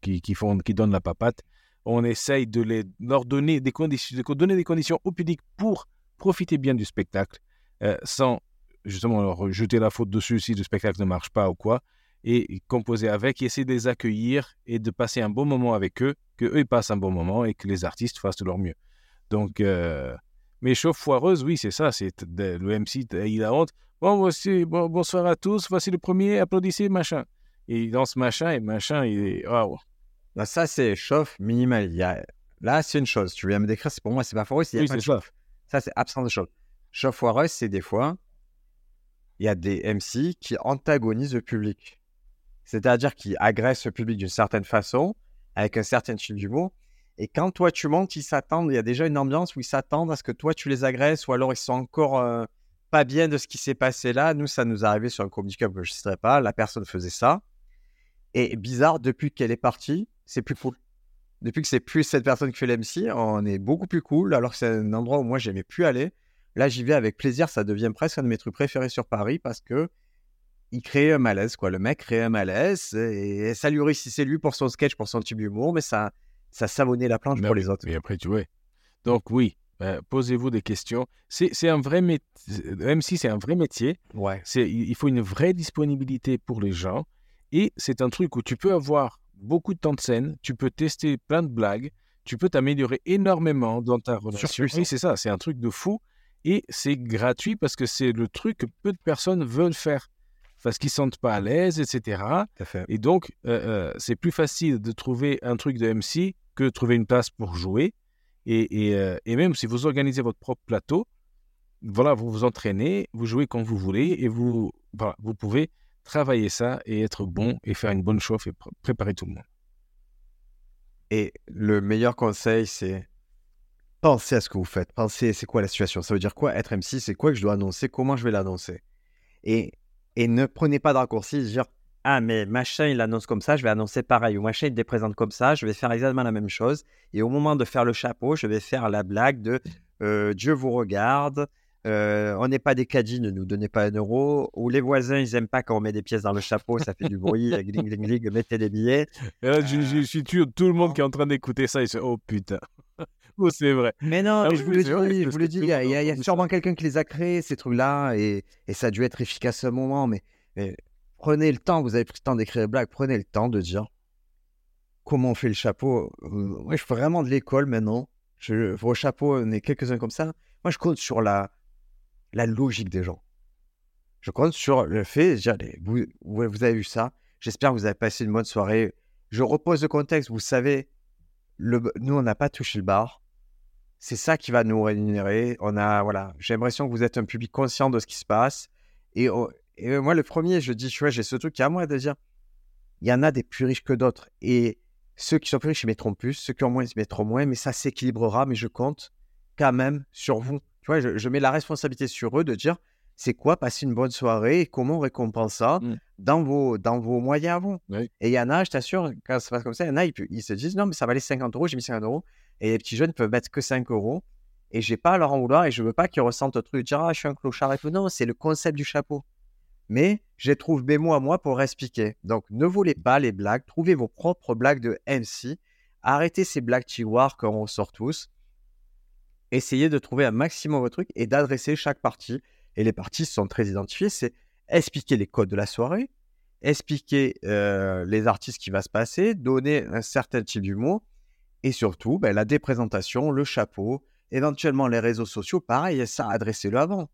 qui, font, qui donnent la papate. On essaye de les, leur donner des conditions, de donner des conditions au public pour profiter bien du spectacle, euh, sans justement leur jeter la faute dessus si le spectacle ne marche pas ou quoi, et composer avec, et essayer de les accueillir et de passer un bon moment avec eux, que eux passent un bon moment et que les artistes fassent de leur mieux. Donc, euh, Mais chauffe foireuse, oui, c'est ça. C'est le MC, il a honte. Bon, voici, bon, bonsoir à tous. Voici le premier. Applaudissez, machin. Et il lance machin et machin, il est. Waouh. Bah, ça, c'est chauffe minimal. Il y a... Là, c'est une chose. Tu viens me décrire, c'est pour moi, c'est pas foireuse. Il y a Oui, pas de chauffe. Ça, c'est absent de chauffe. Chauffe foireuse, c'est des fois, il y a des MC qui antagonisent le public. C'est-à-dire qui agressent le public d'une certaine façon, avec un certain type d'humour. Et quand toi, tu montes, ils s'attendent. Il y a déjà une ambiance où ils s'attendent à ce que toi, tu les agresses, ou alors ils sont encore euh, pas bien de ce qui s'est passé là. Nous, ça nous arrivait sur un comedy que je ne citerai pas. La personne faisait ça. Et bizarre, depuis qu'elle est partie, c'est plus cool. Depuis que c'est plus cette personne qui fait l'MC, on est beaucoup plus cool. Alors que c'est un endroit où moi, j'aimais plus aller. Là, j'y vais avec plaisir. Ça devient presque un de mes trucs préférés sur Paris parce que il crée un malaise, quoi. Le mec crée un malaise et ça lui réussissait lui pour son sketch, pour son tube d'humour, mais ça, ça savonnait la planche Ben pour les autres. Et après, tu vois. Donc, oui, euh, posez-vous des questions. C'est un vrai métier. Même si c'est un vrai métier, Ouais. il faut une vraie disponibilité pour les gens. Et c'est un truc où tu peux avoir beaucoup de temps de scène, tu peux tester plein de blagues, tu peux t'améliorer énormément dans ta relation. Oui, c'est ça, c'est un truc de fou. Et c'est gratuit parce que c'est le truc que peu de personnes veulent faire. Parce qu'ils ne sentent pas à l'aise, etc. Tout à fait. Et donc, euh, euh, c'est plus facile de trouver un truc de MC que de trouver une place pour jouer. Et, et, euh, et même si vous organisez votre propre plateau, voilà, vous vous entraînez, vous jouez quand vous voulez et vous, voilà, vous pouvez travailler ça et être bon et faire une bonne chauffe et pr- préparer tout le monde. Et le meilleur conseil, c'est pensez à ce que vous faites. Pensez, c'est quoi la situation? Ça veut dire quoi être MC C'est quoi que je dois annoncer? Comment je vais l'annoncer? Et, et ne prenez pas de raccourcis, dire Ah, mais machin, il annonce comme ça, je vais annoncer pareil. Ou machin, il te présente comme ça, je vais faire exactement la même chose. Et au moment de faire le chapeau, je vais faire la blague de euh, Dieu vous regarde. euh, on n'est pas des caddies, ne nous donnez pas un euro. Ou les voisins, ils aiment pas quand on met des pièces dans le chapeau, ça fait du bruit. gling, gling, gling, mettez des billets. Et là, je, je suis sûr, tout le monde qui est en train d'écouter ça, il se dit Oh putain. C'est vrai. Mais non, Ah mais je vous le dis, je parce vous le que dis, tout il y a, sûrement quelqu'un qui les a créés, ces trucs-là, et, et ça a dû être efficace à un moment, mais, mais prenez le temps, vous avez pris le temps d'écrire les blagues, prenez le temps de dire comment on fait le chapeau. Euh, Moi, je fais vraiment de l'école maintenant. Je, vos chapeaux, on est quelques-uns comme ça. Moi, je compte sur la, la logique des gens. Je compte sur le fait de dire, vous, vous vous avez vu ça, j'espère que vous avez passé une bonne soirée. Je repose le contexte, vous savez, le, nous, on n'a pas touché le bar. C'est ça qui va nous rémunérer. On a, voilà, j'ai l'impression que vous êtes un public conscient de ce qui se passe. Et, oh, et moi, le premier, je dis, tu vois, j'ai ce truc qui est à moi de dire, il y en a des plus riches que d'autres. Et ceux qui sont plus riches, ils mettront plus. Ceux qui ont moins, ils mettront moins. Mais ça s'équilibrera. Mais je compte quand même sur vous. Tu vois, je, je mets la responsabilité sur eux de dire, c'est quoi passer une bonne soirée et comment on récompense ça Mm. dans, vos, dans vos moyens à vous. Oui. Et il y en a, je t'assure, quand ça se passe comme ça, il y en a, ils, ils se disent, non, mais ça valait 50 euros, j'ai mis 50 euros. Et les petits jeunes peuvent mettre que 5 euros. Et j'ai pas à leur en vouloir et je veux pas qu'ils ressentent le truc dire, ah, je suis un clochard et tout. Non, c'est le concept du chapeau. Mais je trouve mes mots à moi pour expliquer. Donc, ne volez pas les blagues. Trouvez vos propres blagues de MC. Arrêtez ces blagues tiroirs qu'on ressort tous. Essayez de trouver un maximum votre truc et d'adresser chaque partie. Et les parties sont très identifiées. C'est expliquer les codes de la soirée, expliquer euh, les artistes qui va se passer, donner un certain type d'humour. Et surtout, ben, la déprésentation, le chapeau, éventuellement les réseaux sociaux. Pareil, ça, adressez-le avant.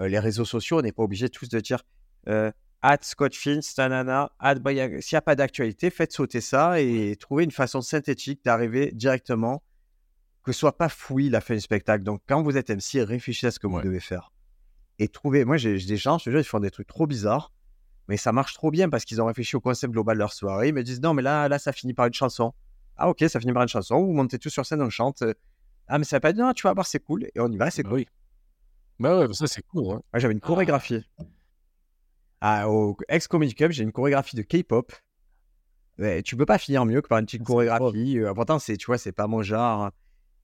Euh, les réseaux sociaux, on n'est pas obligé tous de dire euh, at tanana, at S'il n'y a pas d'actualité, faites sauter ça et trouvez une façon synthétique d'arriver directement, que ce soit pas fouillis la fin du spectacle. Donc, quand vous êtes MC, réfléchissez à ce que vous Ouais. devez faire. Et trouvez, moi, j'ai j'ai des gens, je te jure, ils font des trucs trop bizarres, mais ça marche trop bien parce qu'ils ont réfléchi au concept global de leur soirée. Ils me disent, non, mais là, là, ça finit par une chanson. Ah, ok, ça finit par une chanson. Vous montez tous sur scène, on chante. Ah, mais ça va pas être, non, tu vas voir, c'est cool. Et on y va, c'est Bah cool. oui. Bah ouais, ça c'est cool. hein. Moi, j'avais une chorégraphie. Ah, au ex-Comedy Club, j'ai une chorégraphie de K-pop. Tu peux pas finir mieux que par une petite Ah, chorégraphie. Euh, pourtant, c'est, tu vois, c'est pas mon genre. hein.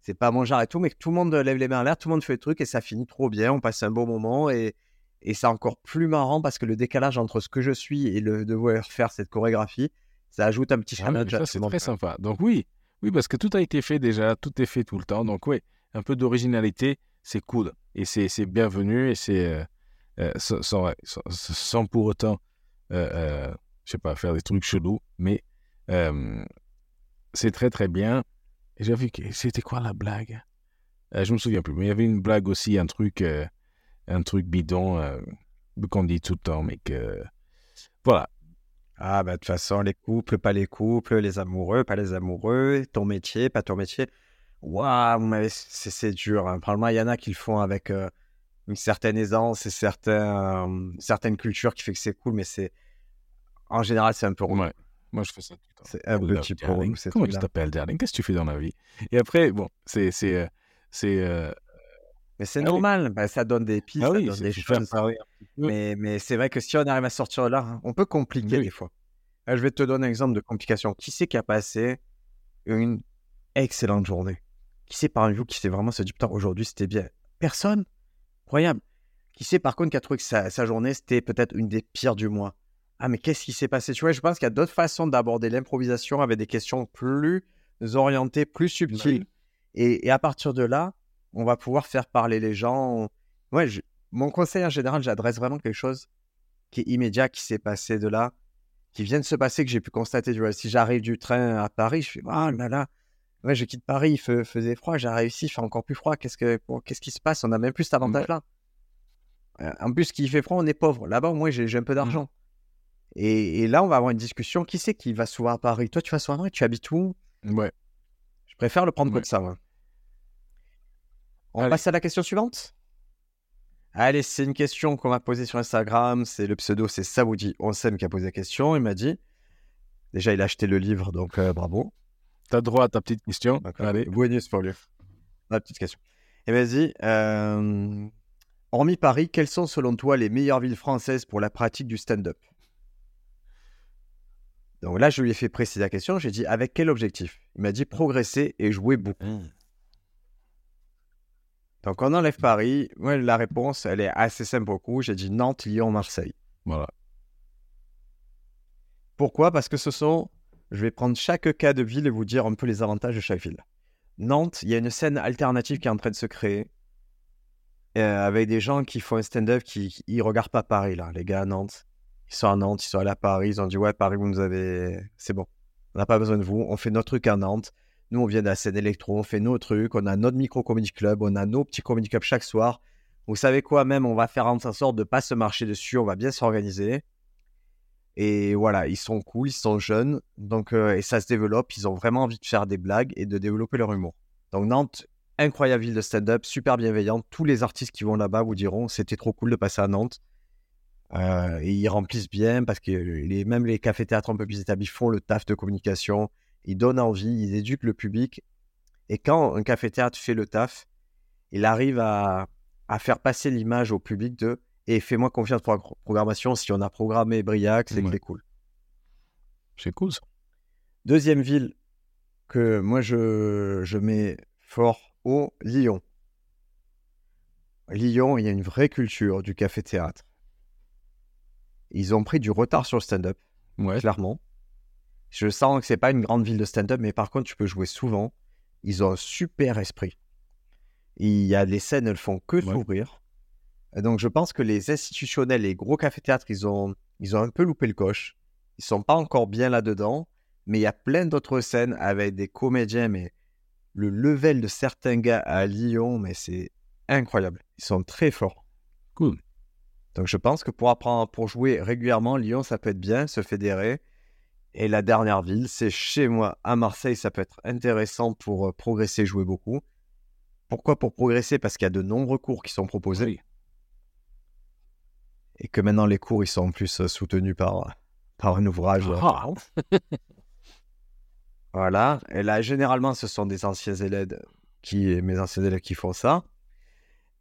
C'est pas mon genre et tout, mais tout le monde lève les mains en l'air, tout le monde fait le truc et ça finit trop bien. On passe un bon moment et, et c'est encore plus marrant parce que le décalage entre ce que je suis et le devoir faire cette chorégraphie, ça ajoute un petit challenge. tout c'est très sympa. Donc oui, oui parce que tout a été fait déjà, tout est fait tout le temps. Donc oui, un peu d'originalité, c'est cool et c'est c'est bienvenu et c'est euh, euh, sans, sans, ouais, pour autant, euh, euh, je sais pas, faire des trucs chelous, mais euh, c'est très très bien. Et vu que c'était quoi la blague? Je me souviens plus, mais il y avait une blague aussi, un truc, un truc bidon qu'on dit tout le temps, mais que voilà. Ah, bah, de toute façon, les couples, pas les couples, les amoureux, pas les amoureux, ton métier, pas ton métier. Waouh, c'est dur. Hein. Probablement, il y en a qui le font avec euh, une certaine aisance et certains, euh, certaines cultures qui fait que c'est cool, mais c'est. En général, c'est un peu. Ouais. Moi, je fais ça tout le temps. C'est un petit peu Comment tu t'appelles, darling? Qu'est-ce que tu fais dans la vie? Et après, bon, c'est. c'est, c'est euh, Mais c'est Ah normal, bah, ça donne des pistes, ah ça donne des choses. Mais, mais c'est vrai que si on arrive à sortir de là, hein, on peut compliquer Oui. des fois. Là, je vais te donner un exemple de complication. Qui c'est qui a passé une excellente journée? Qui c'est parmi vous qui s'est vraiment se dit putain aujourd'hui c'était bien Personne? Incroyable. Qui c'est par contre qui a trouvé que sa, sa journée c'était peut-être une des pires du mois? Ah mais qu'est-ce qui s'est passé? Tu vois, je pense qu'il y a d'autres façons d'aborder l'improvisation avec des questions plus orientées, plus subtiles. Et, et à partir de là, on va pouvoir faire parler les gens. Ouais, je- mon conseil en général, j'adresse vraiment quelque chose qui est immédiat, qui s'est passé de là, qui vient de se passer, que j'ai pu constater. Tu vois, si j'arrive du train à Paris, je fais ah là là, ouais, je quitte Paris, il fe- faisait froid, j'arrive ici, il fait encore plus froid. Qu'est-ce que bon, qu'est-ce qui se passe? On a même plus cet avantage-là. Euh, En plus, qu'il fait froid, on est pauvre. Là-bas, moi, j'ai j'ai un peu d'argent. Et, et là, on va avoir une discussion. Qui c'est qui va souvent à Paris? Toi, tu vas souvent à Paris Tu habites où? Ouais. Je préfère le prendre Ouais. comme ça. On Allez. passe à la question suivante? Allez, c'est une question qu'on m'a posée sur Instagram. C'est le pseudo, c'est Saoudi Onsem qui a posé la question. Il m'a dit, déjà, il a acheté le livre, donc euh, bravo. T'as droit à ta petite question. Allez. Bonus pour lui. La petite question. Et vas-y, euh, hormis Paris, quelles sont selon toi les meilleures villes françaises pour la pratique du stand-up? Donc là, je lui ai fait préciser la question. J'ai dit, avec quel objectif? Il m'a dit progresser et jouer beaucoup. Donc on enlève Paris. Ouais, la réponse, elle est assez simple coup. J'ai dit Nantes, Lyon, Marseille. Voilà. Pourquoi? Parce que ce sont. Je vais prendre chaque cas de ville et vous dire un peu les avantages de chaque ville. Nantes, il y a une scène alternative qui est en train de se créer. euh, avec des gens qui font un stand-up qui, ils regardent pas Paris là, les gars à Nantes. Ils sont à Nantes, ils sont allés à Paris, ils ont dit ouais Paris vous nous avez, c'est bon, on n'a pas besoin de vous, on fait notre truc à Nantes. Nous on vient de la scène électro, on fait nos trucs, on a notre micro comedy club, on a nos petits comedy clubs chaque soir. Vous savez quoi même, on va faire en sorte de pas se marcher dessus, on va bien s'organiser. Et voilà, ils sont cool, ils sont jeunes, donc euh, et ça se développe. Ils ont vraiment envie de faire des blagues et de développer leur humour. Donc Nantes, incroyable ville de stand-up, super bienveillante. Tous les artistes qui vont là-bas vous diront c'était trop cool de passer à Nantes. Euh, et ils remplissent bien parce que les, même les cafés-théâtres un peu plus établis font le taf de communication. Ils donnent envie, ils éduquent le public. Et quand un café-théâtre fait le taf, il arrive à, à faire passer l'image au public de et fais-moi confiance pour la pro- programmation. Si on a programmé Briac, c'est que c'est cool. C'est cool ça. Deuxième ville que moi je, je mets fort haut, Lyon. Lyon, il y a une vraie culture du café-théâtre. Ils ont pris du retard sur le stand-up, Ouais. clairement. Je sens que c'est pas une grande ville de stand-up, mais par contre, tu peux jouer souvent. Ils ont un super esprit. Il y a les scènes, elles font que s'ouvrir. Donc, je pense que les institutionnels, les gros cafés-théâtres, ils ont, ils ont un peu loupé le coche. Ils sont pas encore bien là-dedans, mais il y a plein d'autres scènes avec des comédiens, mais le level de certains gars à Lyon, mais c'est incroyable. Ils sont très forts. Cool. Donc je pense que pour apprendre, pour jouer régulièrement, Lyon, ça peut être bien, se fédérer. Et la dernière ville, c'est chez moi, à Marseille, ça peut être intéressant pour euh, progresser, jouer beaucoup. Pourquoi? Pour progresser Parce qu'il y a de nombreux cours qui sont proposés Oui. et que maintenant les cours, ils sont en plus euh, soutenus par, par un ouvrage. Ah. Voilà. Et là, généralement, ce sont des anciens élèves qui, mes anciens élèves qui font ça.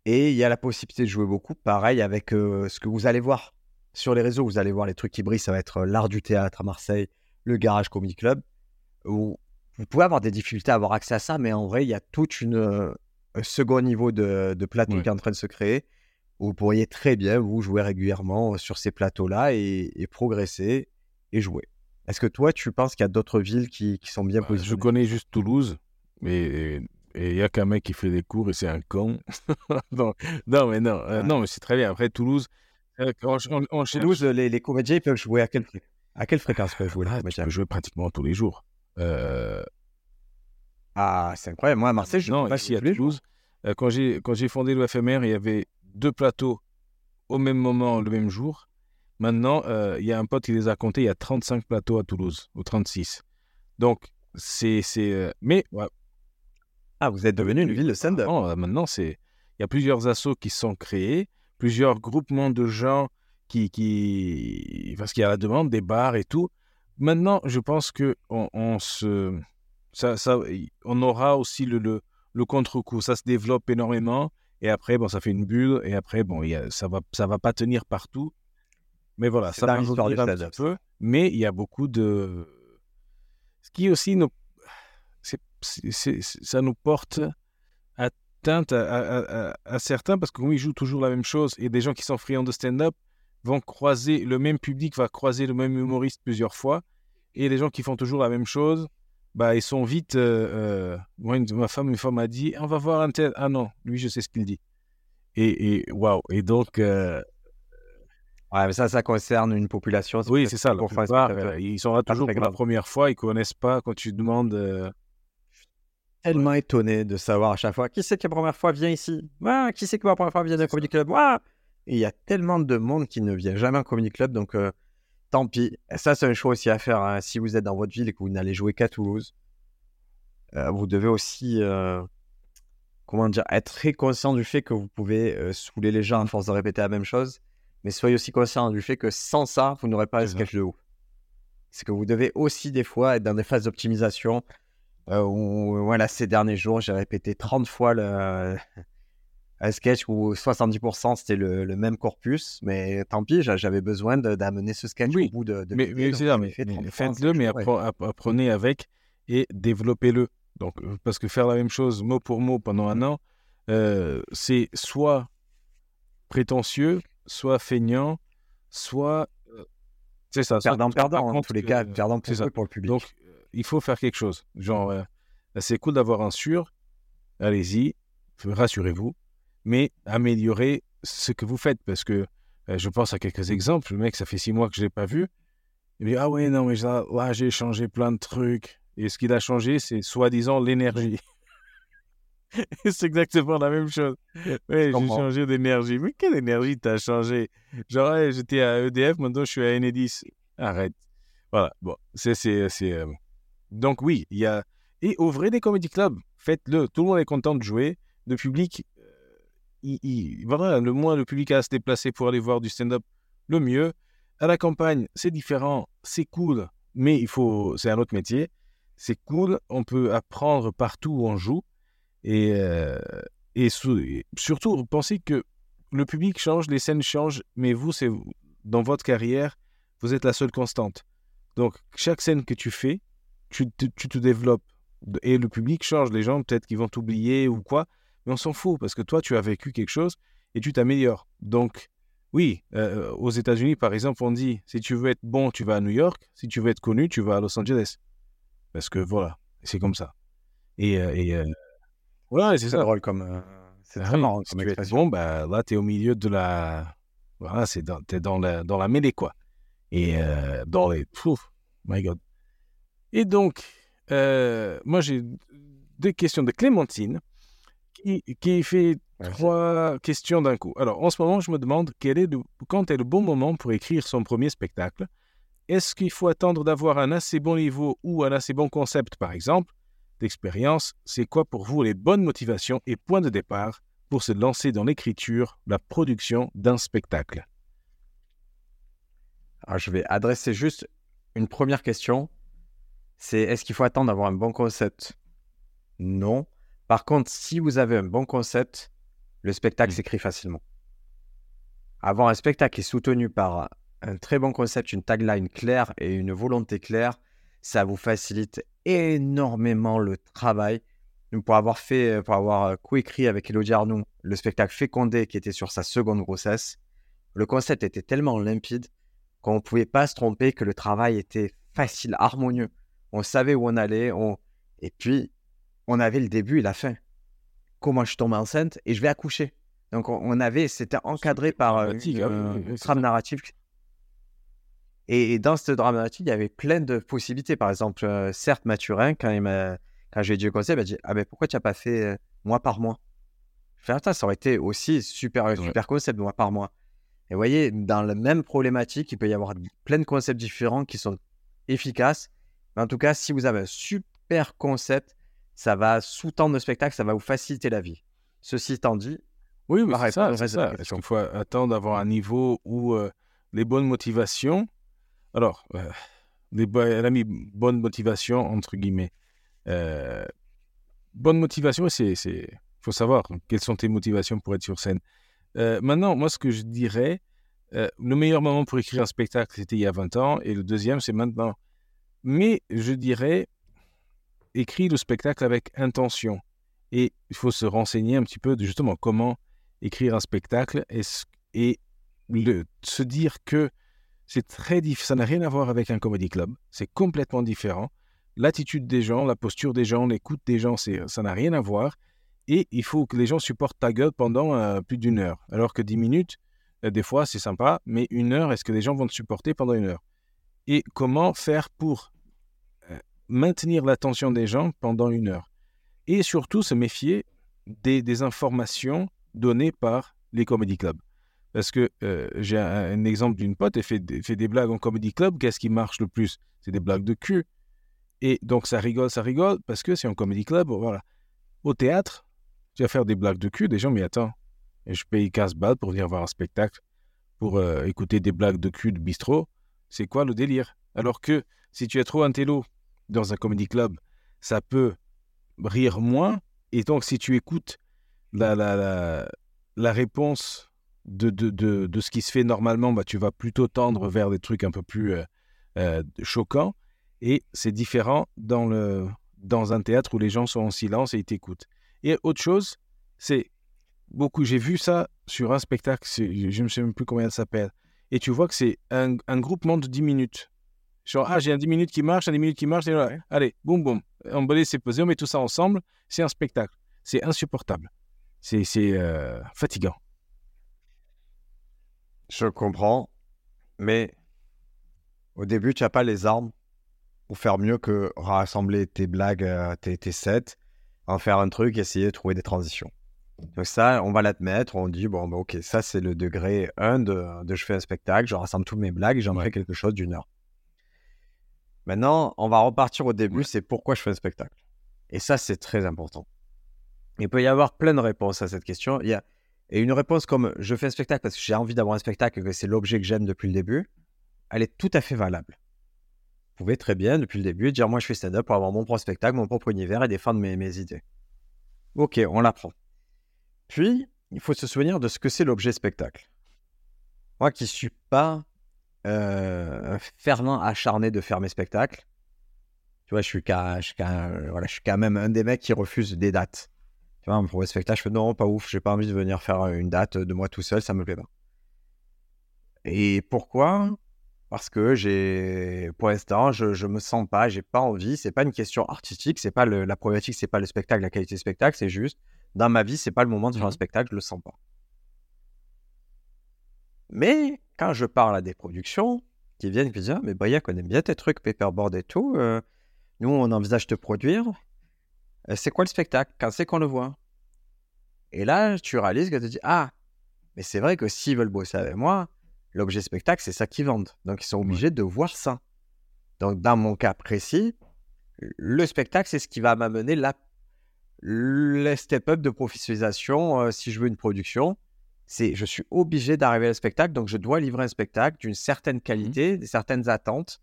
Et il y a la possibilité de jouer beaucoup. Pareil avec euh, ce que vous allez voir sur les réseaux. Vous allez voir les trucs qui brillent. Ça va être l'art du théâtre à Marseille, le Garage Comedy Club. Où vous pouvez avoir des difficultés à avoir accès à ça, mais en vrai, il y a tout euh, un second niveau de, de plateau Ouais. qui est en train de se créer. Où vous pourriez très bien vous jouer régulièrement sur ces plateaux-là et, et progresser et jouer. Est-ce que toi, tu penses qu'il y a d'autres villes qui, qui sont bien Bah, positionnées? Je connais juste Toulouse, mais et il y a qu'un mec qui fait des cours et c'est un con. non, non, mais non, euh, Ouais. non, mais c'est très bien. Après Toulouse, euh, on cherche- Toulouse, les, les comédiens ils peuvent jouer à quelle, fré- à quelle fréquence peuvent jouer Ah, tu peux jouer pratiquement tous les jours. Euh, Ah, c'est incroyable. Moi, à Marseille, je non, peux pas ici à. Toulouse, Euh, quand j'ai fondé le FMR, il y avait deux plateaux au même moment, le même jour. Maintenant, euh, il y a un pote qui les a comptés, il y a 35 plateaux à Toulouse, ou 36. Donc, c'est... mais ouais, Ah, vous êtes devenu une ville de stand-up. non, maintenant, c'est... Il y a plusieurs assos qui sont créés, plusieurs groupements de gens qui... qui... Parce qu'il y a la demande des bars et tout. Maintenant, je pense que on, on se... Ça, ça, on aura aussi le, le, le contre-coup. Ça se développe énormément. Et après, bon, ça fait une bulle. Et après, bon, il y a, ça va, ça va pas tenir partout. Mais voilà, ça va un petit peu. Mais il y a beaucoup de... Ce qui aussi nous... ça nous porte atteinte à, à- à- à certains parce ils jouent toujours la même chose et des gens qui sont friands de stand-up vont croiser, le même public va croiser le même humoriste plusieurs fois et les gens qui font toujours la même chose, bah, ils sont vite... euh, euh, moi, une- ma femme, une fois m'a dit, on va voir un tel... Ah non, lui, je sais ce qu'il dit. Et, et waouh, et donc... euh, Ouais, mais ça, ça concerne une population. oui, c'est ça. La plupart, ils sont là toujours pour la première fois. Ils connaissent pas quand tu demandes. tellement étonné de savoir à chaque fois qui c'est qui la première fois vient ici? Qui c'est qui la première fois vient d'un comedy club? Et il y a tellement de monde qui ne vient jamais en comedy club, donc euh, tant pis. Ça, c'est un choix aussi à faire. hein. Si vous êtes dans votre ville et que vous n'allez jouer qu'à Toulouse, euh, vous devez aussi, euh, comment dire, être très conscient du fait que vous pouvez euh, saouler les gens à force de répéter la même chose. Mais soyez aussi conscient du fait que sans ça, vous n'aurez pas le sketch de ouf. C'est que vous devez aussi des fois être dans des phases d'optimisation où, voilà, ces derniers jours, j'ai répété 30 fois le, un sketch où 70% c'était le, le même corpus, mais tant pis, j'a- j'avais besoin d'amener ce sketch Oui, au bout de, de Mais, mais c'est ça, mais, fait mais 30 fois un faites-le, mais apprenez avec et développez-le. Donc, euh, parce que faire la même chose mot pour mot pendant un an, euh, c'est soit prétentieux, soit feignant, soit. euh, c'est ça. pas Perdant-perdant, en tous les cas, perdant pour ça. pour le public. Donc, euh, il faut faire quelque chose. Genre, euh, c'est cool d'avoir un sûr, allez-y, rassurez-vous, mais améliorez ce que vous faites parce que euh, je pense à quelques exemples. Le mec, ça fait six mois que je ne l'ai pas vu. Il me dit Ah ouais, non, mais là, là, j'ai changé plein de trucs. Et ce qu'il a changé, c'est soi-disant l'énergie. c'est exactement la même chose. Ouais, j'ai changé d'énergie. Mais quelle énergie t'as changé? Genre, ouais, j'étais à EDF, maintenant je suis à Enedis. Arrête. Voilà. Bon, c'est. euh, Donc, oui, il y a. Et ouvrez des comédie clubs. Faites-le. Tout le monde est content de jouer. Le public. Il- il- Voilà, le moins le public a à se déplacer pour aller voir du stand-up, le mieux. À la campagne, c'est différent. C'est cool. Mais il faut. C'est un autre métier. C'est cool. On peut apprendre partout où on joue. Et, euh, et, surtout, pensez que le public change, les scènes changent, mais vous, c'est dans votre carrière, vous êtes la seule constante. Donc, chaque scène que tu fais, tu te, tu te développes. Et le public change. Les gens, peut-être qu'ils vont t'oublier ou quoi, mais on s'en fout parce que toi, tu as vécu quelque chose et tu t'améliores. Donc, oui, euh, aux États-Unis, par exemple, on dit si tu veux être bon, tu vas à New York. Si tu veux être connu, tu vas à Los Angeles. Parce que voilà, c'est comme ça. Et, euh, et, euh, voilà, c'est C'est ça. drôle comme. euh, c'est Ah très oui, marrant si comme tu veux être expression. bon, bah, là, tu es au milieu de la. Voilà, c'est dans, t'es dans la, dans la mêlée, quoi. Et euh, dans les. Pouf, my God. Et donc, euh, moi, j'ai deux questions de Clémentine qui, qui fait Merci. trois questions d'un coup. Alors, en ce moment, je me demande quel est le, quand est le bon moment pour écrire son premier spectacle? Est-ce qu'il faut attendre d'avoir un assez bon niveau ou un assez bon concept, par exemple? D'expérience, c'est quoi pour vous les bonnes motivations et points de départ pour se lancer dans l'écriture, la production d'un spectacle? Alors, je vais adresser juste une première question. C'est est-ce qu'il faut attendre d'avoir un bon concept? Non. Par contre, si vous avez un bon concept, le spectacle Mm. s'écrit facilement. Avoir un spectacle qui est soutenu par un très bon concept, une tagline claire et une volonté claire, ça vous facilite énormément le travail. Nous, pour avoir fait, pour avoir euh, coécrit avec Elodie Arnoux le spectacle Fécondé qui était sur sa seconde grossesse, le concept était tellement limpide qu'on ne pouvait pas se tromper, que le travail était facile, harmonieux. On savait où on allait, on... et puis on avait le début et la fin. Comment je tombe enceinte et je vais accoucher. Donc on, avait, c'était encadré par euh, ah euh, trame ça. narrative. Et, et dans cette drame narrative, il y avait plein de possibilités. Par exemple, euh, certes, Mathurin, quand, il m'a, quand j'ai dit le concept, il m'a dit Ah, mais pourquoi tu n'as pas fait euh, mois par mois Faire ça, ça aurait été aussi super, super concept, mois par mois. Et vous voyez, dans la même problématique, il peut y avoir plein de concepts différents qui sont efficaces. Mais en tout cas, si vous avez un super concept, ça va sous-tendre le spectacle, ça va vous faciliter la vie. Ceci étant dit, oui, mais c'est ça. ça. Est-ce qu'il faut attendre d'avoir un niveau où euh, les bonnes motivations. Alors, euh, les elle a mis bonne motivation entre guillemets. Euh, bonne motivation, c'est, c'est, faut savoir quelles sont tes motivations pour être sur scène. maintenant, moi, ce que je dirais, le meilleur moment pour écrire un spectacle, c'était il y a 20 ans, et le deuxième, c'est maintenant. Mais je dirais, écris le spectacle avec intention. Et il faut se renseigner un petit peu de justement comment écrire un spectacle et, se dire que c'est très ça n'a rien à voir avec un comedy club, c'est complètement différent. L'attitude des gens, la posture des gens, l'écoute des gens, ça n'a rien à voir. Et il faut que les gens supportent ta gueule pendant euh, plus d'une heure. Alors que dix minutes, euh, des fois, c'est sympa, mais une heure, est-ce que les gens vont te supporter pendant une heure? Et comment faire pour maintenir l'attention des gens pendant une heure Et surtout, se méfier des informations donné par les comedy clubs. Parce que euh, j'ai un, exemple d'une pote, elle fait, fait des blagues en comedy club. Qu'est-ce qui marche le plus? C'est des blagues de cul. Et donc ça rigole, ça rigole, parce que c'est un comedy club. Voilà. Au théâtre, tu vas faire des blagues de cul, des gens, mais attends, je paye 15 balles pour venir voir un spectacle, pour euh, écouter des blagues de cul de bistrot. C'est quoi le délire? Alors que si tu es trop intello dans un comedy club, ça peut rire moins. Et donc si tu écoutes la, réponse de, de, de, de, ce qui se fait normalement, bah, tu vas plutôt tendre vers des trucs un peu plus euh, euh, choquants. Et c'est différent dans, le, dans un théâtre où les gens sont en silence et ils t'écoutent. Et autre chose, c'est beaucoup, j'ai vu ça sur un spectacle, je ne sais même plus combien ça s'appelle. Et tu vois que c'est un, un, groupement de 10 minutes. Genre, ah, j'ai un 10 minutes qui marche, un 10 minutes qui marche, allez, boum, boum, emballé, c'est posé, on met tout ça ensemble, c'est un spectacle. C'est insupportable. C'est euh, fatigant. Je comprends, mais au début, tu n'as pas les armes pour faire mieux que rassembler tes blagues, euh, tes, tes sets, en faire un truc, essayer de trouver des transitions. Donc ça, on va l'admettre, on dit, bon, bah, ok, ça c'est le degré 1 de, de, je fais un spectacle, je rassemble toutes mes blagues et j'en fais quelque chose d'une heure. Maintenant, on va repartir au début, c'est pourquoi je fais un spectacle. Et ça, c'est très important. Il peut y avoir plein de réponses à cette question. Il y a... Et une réponse comme je fais un spectacle parce que j'ai envie d'avoir un spectacle et que c'est l'objet que j'aime depuis le début, elle est tout à fait valable. Vous pouvez très bien, depuis le début, dire moi je fais stand-up pour avoir mon propre spectacle, mon propre univers et défendre mes, mes idées. Ok, on l'apprend. Puis, il faut se souvenir de ce que c'est l'objet spectacle. Moi qui ne suis pas euh, un fervent acharné de faire mes spectacles, tu vois, je suis, je, suis voilà, je suis quand même un des mecs qui refuse des dates. Tu vois, pour le spectacle, je fais non, pas ouf, j'ai pas envie de venir faire une date de moi tout seul, ça me plaît pas. Et pourquoi? Parce que j'ai, pour l'instant, je, je me sens pas, j'ai pas envie. C'est pas une question artistique, c'est pas le, la problématique, c'est pas le spectacle, la qualité du spectacle, c'est juste dans ma vie, c'est pas le moment de faire un mmh spectacle, je le sens pas. Mais quand je parle à des productions qui viennent et qui disent ah, mais Briac, on aime bien tes trucs, paperboard et tout, euh, nous on envisage de produire. Euh, c'est quoi le spectacle? Quand c'est qu'on le voit? Et là, tu réalises que tu te dis Ah, mais c'est vrai que s'ils veulent bosser avec moi, l'objet spectacle, c'est ça qu'ils vendent. Donc, ils sont obligés de voir ça. Donc, dans mon cas précis, le spectacle, c'est ce qui va m'amener la... le step-up de professionnalisation euh, si je veux une production. C'est, je suis obligé d'arriver au spectacle, donc je dois livrer un spectacle d'une certaine mmh qualité, de certaines attentes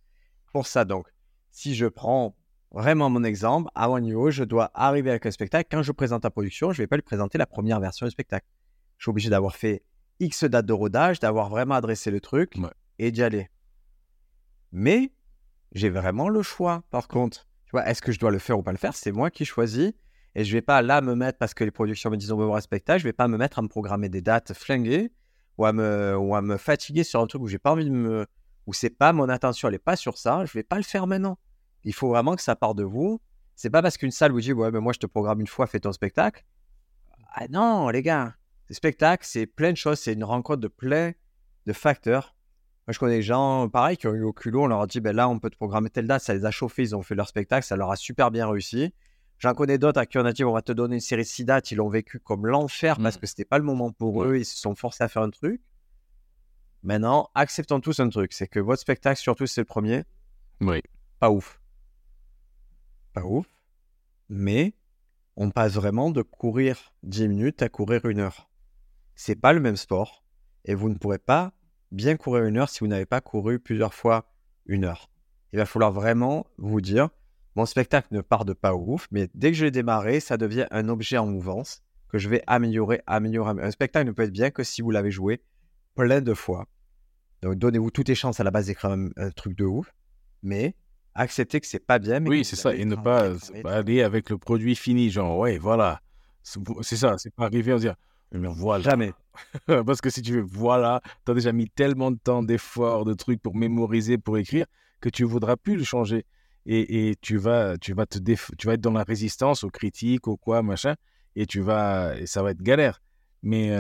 pour ça. Donc, si je prends vraiment mon exemple, à mon niveau, je dois arriver avec un spectacle. Quand je présente la production, je ne vais pas lui présenter la première version du spectacle. Je suis obligé d'avoir fait X dates de rodage, d'avoir vraiment adressé le truc et d'y aller. Mais j'ai vraiment le choix, par contre. Tu vois, est-ce que je dois le faire ou pas le faire? C'est moi qui choisis. Et je ne vais pas là me mettre, parce que les productions me disent on veut voir un spectacle, je vais pas me mettre à me programmer des dates flinguées ou à me, ou à me fatiguer sur un truc où j'ai pas envie de me. où c'est pas mon attention, elle n'est pas sur ça. Je ne vais pas le faire maintenant. Il faut vraiment que ça parte de vous. C'est pas parce qu'une salle vous dit ouais mais moi je te programme une fois, fais ton spectacle. Ah non les gars, le spectacle c'est plein de choses, c'est une rencontre de plein de facteurs. Moi je connais des gens pareil qui ont eu au culot, on leur a dit ben là on peut te programmer telle date, ça les a chauffés, ils ont fait leur spectacle, ça leur a super bien réussi. J'en connais d'autres à qui on a dit on va te donner une série de six dates, ils l'ont vécu comme l'enfer parce Mm. que c'était pas le moment pour eux, ils se sont forcés à faire un truc. Maintenant, acceptons tous un truc, c'est que votre spectacle, surtout c'est le premier, Oui. pas ouf. Pas ouf. Mais on passe vraiment de courir 10 minutes à courir une heure. C'est pas le même sport et vous ne pourrez pas bien courir une heure si vous n'avez pas couru plusieurs fois une heure. Il va falloir vraiment vous dire mon spectacle ne part de pas ouf, mais dès que je l'ai démarré, ça devient un objet en mouvance que je vais améliorer, améliorer. améliorer. Un spectacle ne peut être bien que si vous l'avez joué plein de fois. Donc donnez-vous toutes les chances à la base d'écrire un, un truc de ouf, mais acceptez que c'est pas bien. Mais Oui, c'est ça. Et ne pas pas aller avec le produit fini, genre, ouais, voilà. C'est ça, c'est pas arriver à dire, voilà. Jamais. Parce que si tu veux, voilà, tu as déjà mis tellement de temps, d'efforts, de trucs pour mémoriser, pour écrire, que tu ne voudras plus le changer. Et, tu, vas, tu, vas te tu vas être dans la résistance aux critiques, aux quoi, machin, et, tu vas, et ça va être galère. Mais,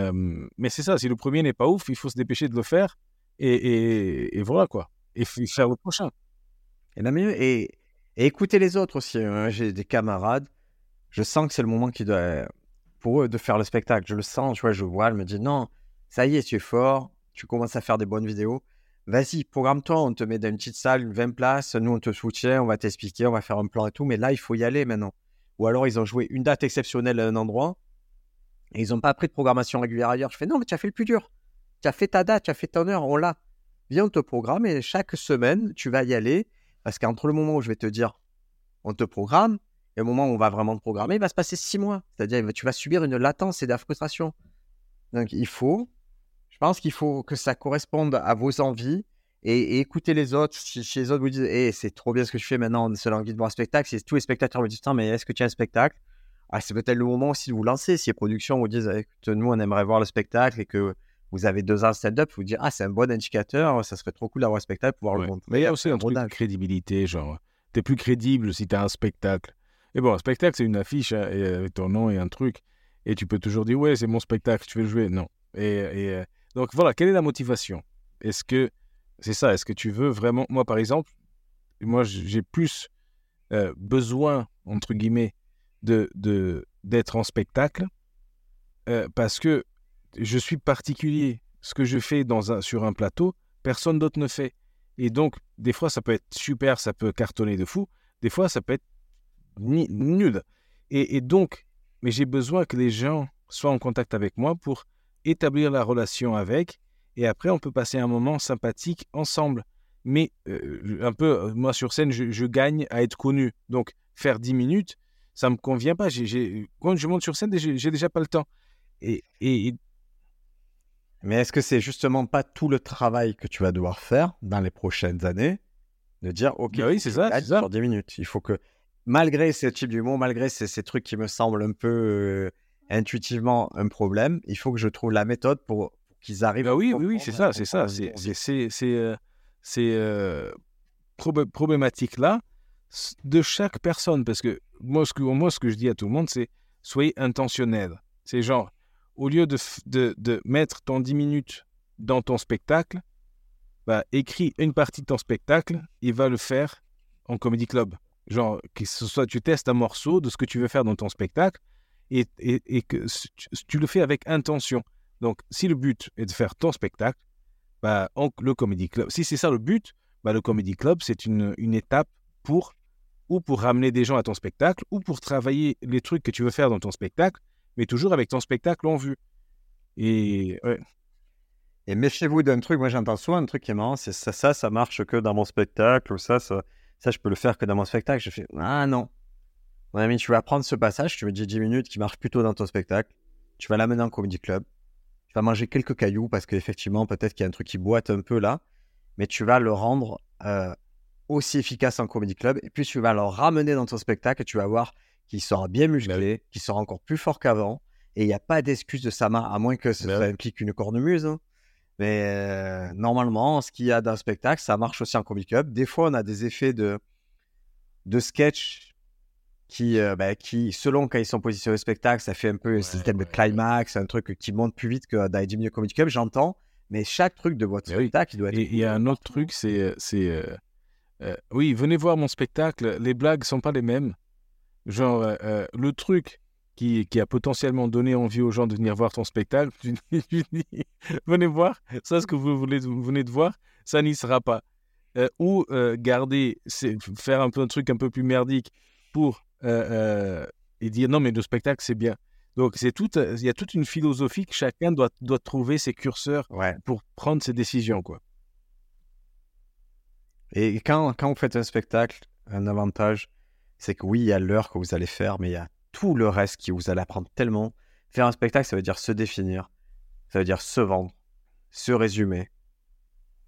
mais c'est ça, si le premier n'est pas ouf, il faut se dépêcher de le faire, et, et, voilà quoi. Et faire le prochain. Et, la mieux, et, écoutez les autres aussi. hein. J'ai des camarades, je sens que c'est le moment qui doit, pour eux de faire le spectacle. Je le sens, vois, je vois, elle me dit non, ça y est, tu es fort, tu commences à faire des bonnes vidéos. Vas-y, programme-toi, on te met dans une petite salle, une 20 places, nous on te soutient, on va t'expliquer, on va faire un plan et tout, mais là il faut y aller maintenant. Ou alors ils ont joué une date exceptionnelle à un endroit et ils n'ont pas pris de programmation régulière ailleurs. Je fais non, mais tu as fait le plus dur. Tu as fait ta date, tu as fait ton heure, on l'a. Viens, on te programme et chaque semaine tu vas y aller parce qu'entre le moment où je vais te dire on te programme et le moment où on va vraiment te programmer, il va se passer six mois. C'est-à-dire tu vas subir une latence et de la frustration. Donc il faut, je pense qu'il faut que ça corresponde à vos envies et, et écouter les autres. Si, si les autres vous disent, hey, c'est trop bien ce que je fais maintenant, on a envie de voir un spectacle. Si tous les spectateurs me disent, Putain, mais est-ce que tu as un spectacle? Ah, C'est peut-être le moment aussi de vous lancer. Si les productions vous disent, nous, on aimerait voir le spectacle et que vous avez deux ans de stand-up, vous dire, ah, c'est un bon indicateur, ça serait trop cool d'avoir un spectacle, pouvoir Ouais. le montrer. Mais il y a aussi un truc de crédibilité, genre, tu es plus crédible si tu as un spectacle. Et bon, un spectacle, c'est une affiche hein, et, avec ton nom et un truc. Et tu peux toujours dire, ouais, c'est mon spectacle, tu veux le jouer? Non. Et, et, euh, donc voilà, quelle est la motivation? Est-ce que c'est ça Est-ce que tu veux vraiment. Moi, par exemple, moi, j'ai plus euh, besoin, entre guillemets, de, de, d'être en spectacle euh, parce que je suis particulier. Ce que je fais dans un, sur un plateau, personne d'autre ne fait. Et donc, des fois, ça peut être super, ça peut cartonner de fou. Des fois, ça peut être nul. Et, et donc, mais j'ai besoin que les gens soient en contact avec moi pour établir la relation avec. Et après, on peut passer un moment sympathique ensemble. Mais euh, un peu, euh, moi sur scène, je, je gagne à être connu. Donc, faire 10 minutes, ça me convient pas. Quand je monte sur scène, j'ai déjà pas le temps. Et, et, et Mais est-ce que c'est justement pas tout le travail que tu vas devoir faire dans les prochaines années de dire, OK, Bah oui, c'est ça, ça. sur 10 minutes. Il faut que, malgré ce type d'humour, malgré ces, ces trucs qui me semblent un peu euh, intuitivement un problème, il faut que je trouve la méthode pour, qu'ils arrivent Bah à oui, oui, oui, comprendre, c'est à ça, c'est ça. C'est euh, ces euh, prob- problématiques-là de chaque personne. Parce que moi, ce que, moi, ce que je dis à tout le monde, c'est soyez intentionnel. C'est genre, au lieu de, de, de mettre ton 10 minutes dans ton spectacle, bah, écris une partie de ton spectacle et va le faire en comédie club. Genre, que ce soit tu testes un morceau de ce que tu veux faire dans ton spectacle et, et, que tu, le fais avec intention. Donc, si le but est de faire ton spectacle, bah, le Comedy Club, si c'est ça le but, bah, le Comedy Club, c'est une, une étape pour ou pour ramener des gens à ton spectacle ou pour travailler les trucs que tu veux faire dans ton spectacle, mais toujours avec ton spectacle en vue. Et ouais, Et méfiez-vous d'un truc, moi j'entends souvent un truc qui est marrant, c'est ça, ça, ça marche que dans mon spectacle, ou ça, ça, ça, je peux le faire que dans mon spectacle. Je fais, ah non. Mon ami, tu vas prendre ce passage, tu me dis 10 minutes qui marche plutôt dans ton spectacle, tu vas l'amener en comedy club, tu vas manger quelques cailloux parce qu'effectivement, peut-être qu'il y a un truc qui boite un peu là, mais tu vas le rendre euh, aussi efficace en comedy club, et puis tu vas le ramener dans ton spectacle et tu vas voir qu'il sera bien musclé, qu'il sera encore plus fort qu'avant, et il n'y a pas d'excuse de sa main, à moins que ça, oui. implique une cornemuse. hein. Mais euh, normalement, ce qu'il y a dans le spectacle, ça marche aussi en comedy club. Des fois, on a des effets de, de sketch qui, euh, bah, qui, selon quand ils sont positionnés au spectacle, ça fait un peu un Ouais, système ouais, de climax, un truc qui monte plus vite que dans les 10 minutes comedy club, j'entends. Mais chaque truc de votre Mais oui. spectacle, il doit être. Et il y a un autre truc, c'est, c'est, euh, euh, oui, venez voir mon spectacle. Les blagues sont pas les mêmes, genre le truc qui, qui a potentiellement donné envie aux gens de venir voir ton spectacle, tu dis, tu dis, venez voir, ça ce que vous, voulez, vous venez de voir, ça n'y sera pas. Ou garder, c'est- faire un peu un truc un peu plus merdique pour et dire non mais le spectacle c'est bien. Donc c'est tout, euh, il y a toute une philosophie que chacun doit, doit trouver ses curseurs Ouais. pour prendre ses décisions quoi. Et quand, quand vous faites un spectacle, un avantage, c'est que oui, il y a l'heure que vous allez faire, mais il y a tout le reste qui vous allez apprendre tellement. Faire un spectacle, ça veut dire se définir, ça veut dire se vendre, se résumer,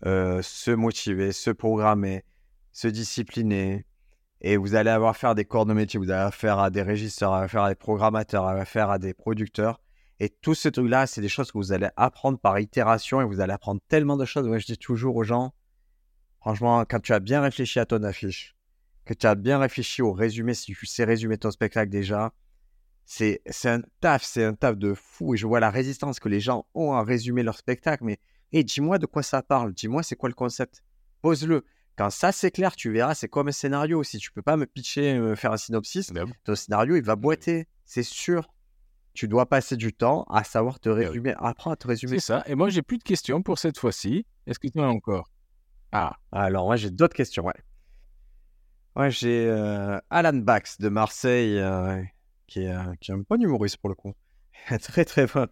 euh, se motiver, se programmer, se discipliner. Et vous allez avoir affaire à des corps de métier, vous allez affaire à des régisseurs, affaire à des programmateurs, à affaire à des producteurs. Et tous ces trucs-là, c'est des choses que vous allez apprendre par itération et vous allez apprendre tellement de choses. Moi, je dis toujours aux gens, Franchement, quand tu as bien réfléchi à ton affiche, que tu as bien réfléchi au résumé, si tu sais résumer ton spectacle déjà, c'est c'est un taf, c'est un taf de fou. Et je vois la résistance que les gens ont à résumer leur spectacle. Mais hey, dis-moi de quoi ça parle, dis-moi c'est quoi le concept. Pose-le. Quand ça c'est clair, tu verras, c'est comme un scénario. Si tu peux pas me pitcher, me faire un synopsis, ton scénario il va boiter, c'est sûr. Tu dois passer du temps à savoir te oui. résumer, apprends à te résumer. C'est ça. Et moi j'ai plus de questions pour cette fois-ci. Est-ce que tu en as encore? Ah, Alors, moi, j'ai d'autres questions, ouais. Ouais, j'ai euh, Alan Bax de Marseille, euh, qui, est, euh, qui est un bon humoriste pour le coup. très, très bon.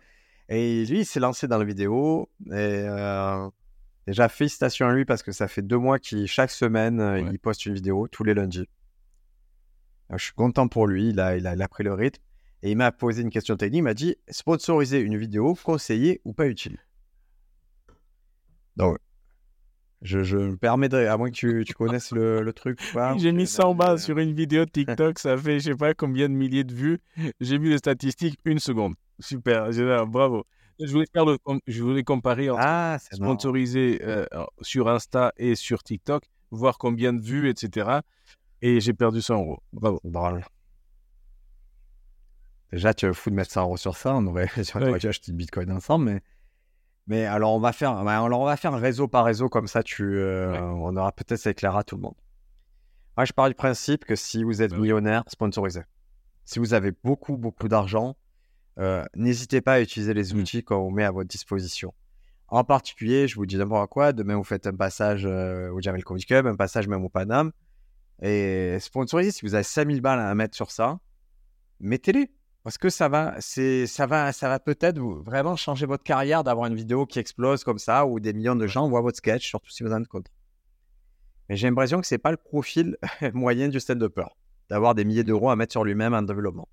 Et lui, il s'est lancé dans la vidéo. Et euh, déjà, félicitations à lui parce que ça fait deux mois qu'il, chaque semaine, euh, Ouais. il poste une vidéo tous les lundis. Euh, Je suis content pour lui, il a, il a, il a pris le rythme. Et il m'a posé une question technique, il m'a dit sponsoriser une vidéo, conseillé ou pas utile? Donc, je, je me permets, de, à moins que tu, tu connaisses le, le truc. J'ai mis 100 balles sur une vidéo TikTok, ça fait je sais pas combien de milliers de vues. J'ai vu les statistiques, une seconde. Super, génial, bravo. Je voulais, faire le, je voulais comparer entre Ah, sponsorisé euh, sur Insta et sur TikTok, voir combien de vues, etc. Et j'ai perdu 100 euros. Bravo. Drôle. Déjà, tu es fou de mettre 100 euros sur ça. On aurait, Ouais. du bitcoin ensemble. Mais, mais alors, on va faire, alors, on va faire réseau par réseau. Comme ça, tu, euh, Ouais. on aura peut-être ça éclairera tout le monde. Moi, je pars du principe que si vous êtes Bah millionnaire, sponsorisez. Si vous avez beaucoup, beaucoup d'argent, euh, n'hésitez pas à utiliser les Mm. outils qu'on met à votre disposition. En particulier, je vous dis n'importe quoi, demain vous faites un passage euh, au Jamel Comedy Club, un passage même au Paname, et sponsorisez, si vous avez 5000 balles à mettre sur ça, mettez-les. Parce que ça va, ça va, ça va peut-être vous- vraiment changer votre carrière d'avoir une vidéo qui explose comme ça, où des millions de gens voient votre sketch, surtout si vous en êtes content. Mais j'ai l'impression que c'est pas le profil moyen du stand-upper, d'avoir des milliers d'euros à mettre sur lui-même en développement.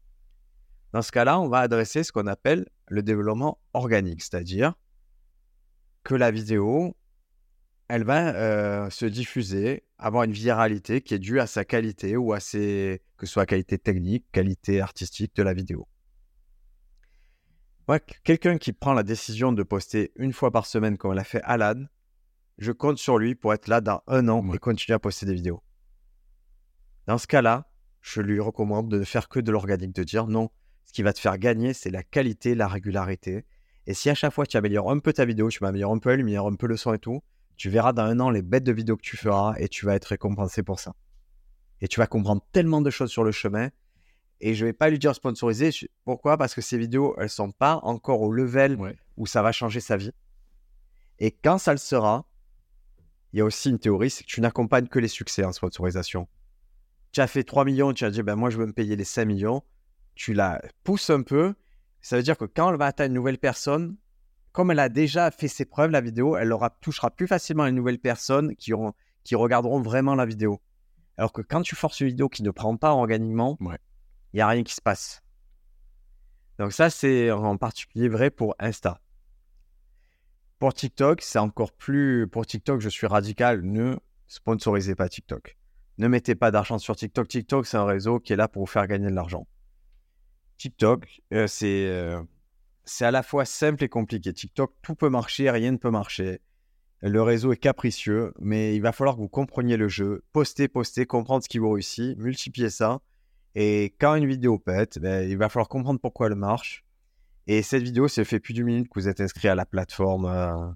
Dans ce cas-là, on va adresser ce qu'on appelle le développement organique, c'est-à-dire que la vidéo, elle va euh, se diffuser, avoir une viralité qui est due à sa qualité ou à ses, que ce soit qualité technique, qualité artistique de la vidéo. Quelqu'un qui prend la décision de poster une fois par semaine comme l'a fait Alan, je compte sur lui pour être là dans un an Ouais. et continuer à poster des vidéos. Dans ce cas-là, je lui recommande de ne faire que de l'organique, de dire non, ce qui va te faire gagner, c'est la qualité, la régularité. Et si à chaque fois tu améliores un peu ta vidéo, tu améliores un peu la lumière, un peu le son et tout, tu verras dans un an les bêtes de vidéos que tu feras et tu vas être récompensé pour ça. Et tu vas comprendre tellement de choses sur le chemin. Et je vais pas lui dire sponsoriser. Pourquoi? Parce que ces vidéos, elles sont pas encore au level Ouais. où ça va changer sa vie. Et quand ça le sera, il y a aussi une théorie, c'est que tu n'accompagnes que les succès en sponsorisation. Tu as fait 3 millions, tu as dit, ben moi je veux me payer les 5 millions. Tu la pousses un peu. Ça veut dire que quand elle va atteindre une nouvelle personne, comme elle a déjà fait ses preuves, la vidéo, elle aura, touchera plus facilement les nouvelles personnes qui, auront, qui regarderont vraiment la vidéo. Alors que quand tu forces une vidéo qui ne prend pas organiquement, il Ouais. n'y a rien qui se passe. Donc ça, c'est en particulier vrai pour Insta. Pour TikTok, c'est encore plus... Pour TikTok, je suis radical. Ne sponsorisez pas TikTok. Ne mettez pas d'argent sur TikTok. TikTok, c'est un réseau qui est là pour vous faire gagner de l'argent. TikTok, euh, c'est euh, c'est à la fois simple et compliqué. TikTok, tout peut marcher, rien ne peut marcher. Le réseau est capricieux, mais il va falloir que vous compreniez le jeu. Postez, postez, comprendre ce qui vous réussit, multipliez ça. Et quand une vidéo pète, ben, il va falloir comprendre pourquoi elle marche. Et cette vidéo, si elle fait plus d'une minute que vous êtes inscrit à la plateforme euh,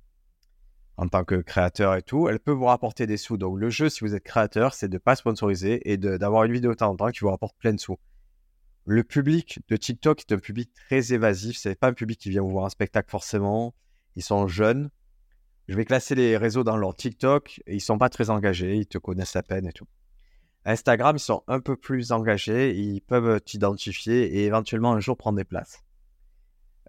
en tant que créateur et tout, elle peut vous rapporter des sous. Donc le jeu, si vous êtes créateur, c'est de ne pas sponsoriser et d'avoir une vidéo de temps en temps qui vous rapporte plein de sous. Le public de TikTok est un public très évasif. C'est pas un public qui vient voir un spectacle forcément. Ils sont jeunes. Je vais classer les réseaux dans leur TikTok. Ils sont pas très engagés. Ils te connaissent à peine et tout. Instagram, ils sont un peu plus engagés. Ils peuvent t'identifier et éventuellement un jour prendre des places.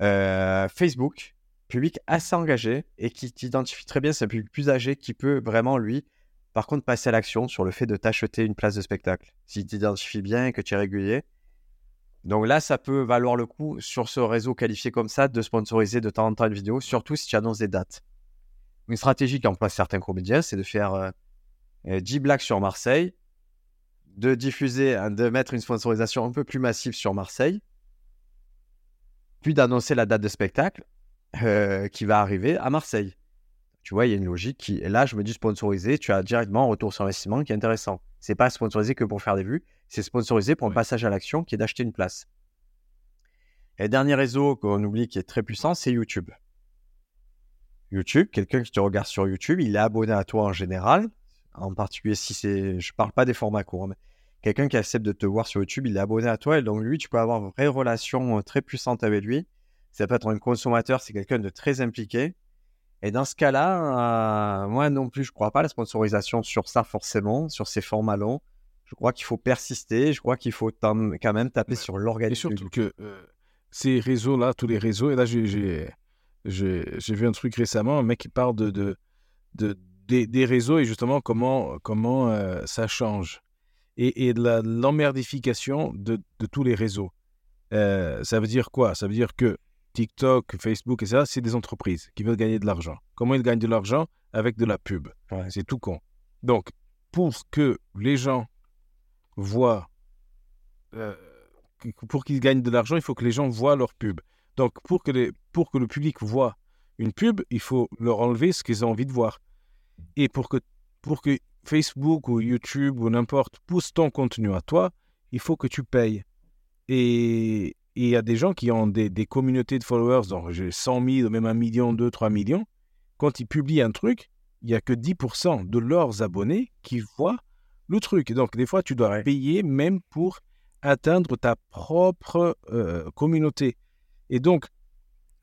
Euh, Facebook, public assez engagé et qui t'identifie très bien. C'est un public plus âgé qui peut vraiment, lui, par contre, passer à l'action sur le fait de t'acheter une place de spectacle. S'il t'identifie bien et que tu es régulier. Donc là, ça peut valoir le coup sur ce réseau qualifié comme ça de sponsoriser de temps en temps une vidéo, surtout si tu annonces des dates. Une stratégie qu'emploient certains comédiens, c'est de faire 10 euh, blagues sur Marseille, de diffuser, de mettre une sponsorisation un peu plus massive sur Marseille, puis d'annoncer la date de spectacle euh, qui va arriver à Marseille. Tu vois, il y a une logique qui. Et là, je me dis sponsorisé, tu as directement un retour sur investissement qui est intéressant. C'est pas sponsorisé que pour faire des vues, c'est sponsorisé pour un passage à l'action qui est d'acheter une place. Et dernier réseau qu'on oublie qui est très puissant, c'est YouTube. YouTube, quelqu'un qui te regarde sur YouTube, il est abonné à toi en général, en particulier si c'est. Je parle pas des formats courts, mais quelqu'un qui accepte de te voir sur YouTube, il est abonné à toi et donc lui, tu peux avoir une vraie relation euh, très puissante avec lui. Ça peut être un consommateur, c'est quelqu'un de très impliqué. Et dans ce cas-là, euh, moi non plus, je ne crois pas à la sponsorisation sur ça forcément, sur ces formats longs. Je crois qu'il faut persister, je crois qu'il faut quand même taper sur l'organisme. Et surtout que euh, ces réseaux-là, tous les réseaux, et là j'ai vu un truc récemment, un mec qui parle de, de, de des, réseaux et justement comment, comment euh, ça change. Et, et de l'emmerdification de, de, tous les réseaux. ça veut dire quoi? Ça veut dire que TikTok, Facebook, etc., c'est des entreprises qui veulent gagner de l'argent. Comment ils gagnent de l'argent? Avec de la pub. C'est tout con. Donc, pour que les gens voient, euh, pour qu'ils gagnent de l'argent, il faut que les gens voient leur pub. Donc, pour que, les, pour que le public voit une pub, il faut leur enlever ce qu'ils ont envie de voir. Et pour que, pour que Facebook ou YouTube ou n'importe pousse ton contenu à toi, il faut que tu payes. Et, et il y a des gens qui ont des, communautés de followers, donc j'ai 100 000, même 1 million, 2, 3 millions. Quand ils publient un truc, il n'y a que 10% de leurs abonnés qui voient le truc. Donc, des fois, tu dois payer même pour atteindre ta propre euh, communauté. Et donc,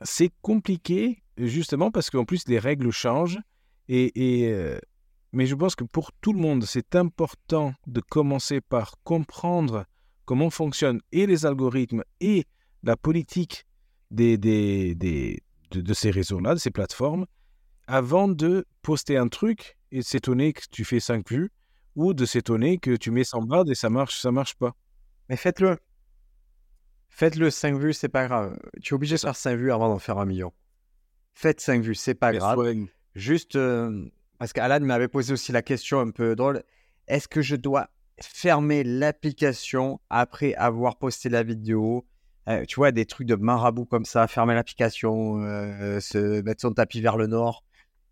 c'est compliqué, justement, parce qu'en plus, les règles changent. Et, euh, mais je pense que pour tout le monde, c'est important de commencer par comprendre comment fonctionnent et les algorithmes et la politique des, des, des de, ces réseaux-là, de ces plateformes, avant de poster un truc et s'étonner que tu fais 5 vues ou de s'étonner que tu mets 100 balles et ça marche, ça marche pas. Mais faites-le. Faites-le 5 vues, c'est pas grave. Tu es obligé de faire 5 vues avant d'en faire un million. Faites 5 vues, c'est pas grave. Juste euh, parce qu'Alan m'avait posé aussi la question un peu drôle. Est-ce que je dois fermer l'application après avoir posté la vidéo. Euh, tu vois, des trucs de marabout comme ça, fermer l'application, euh, se mettre son tapis vers le nord.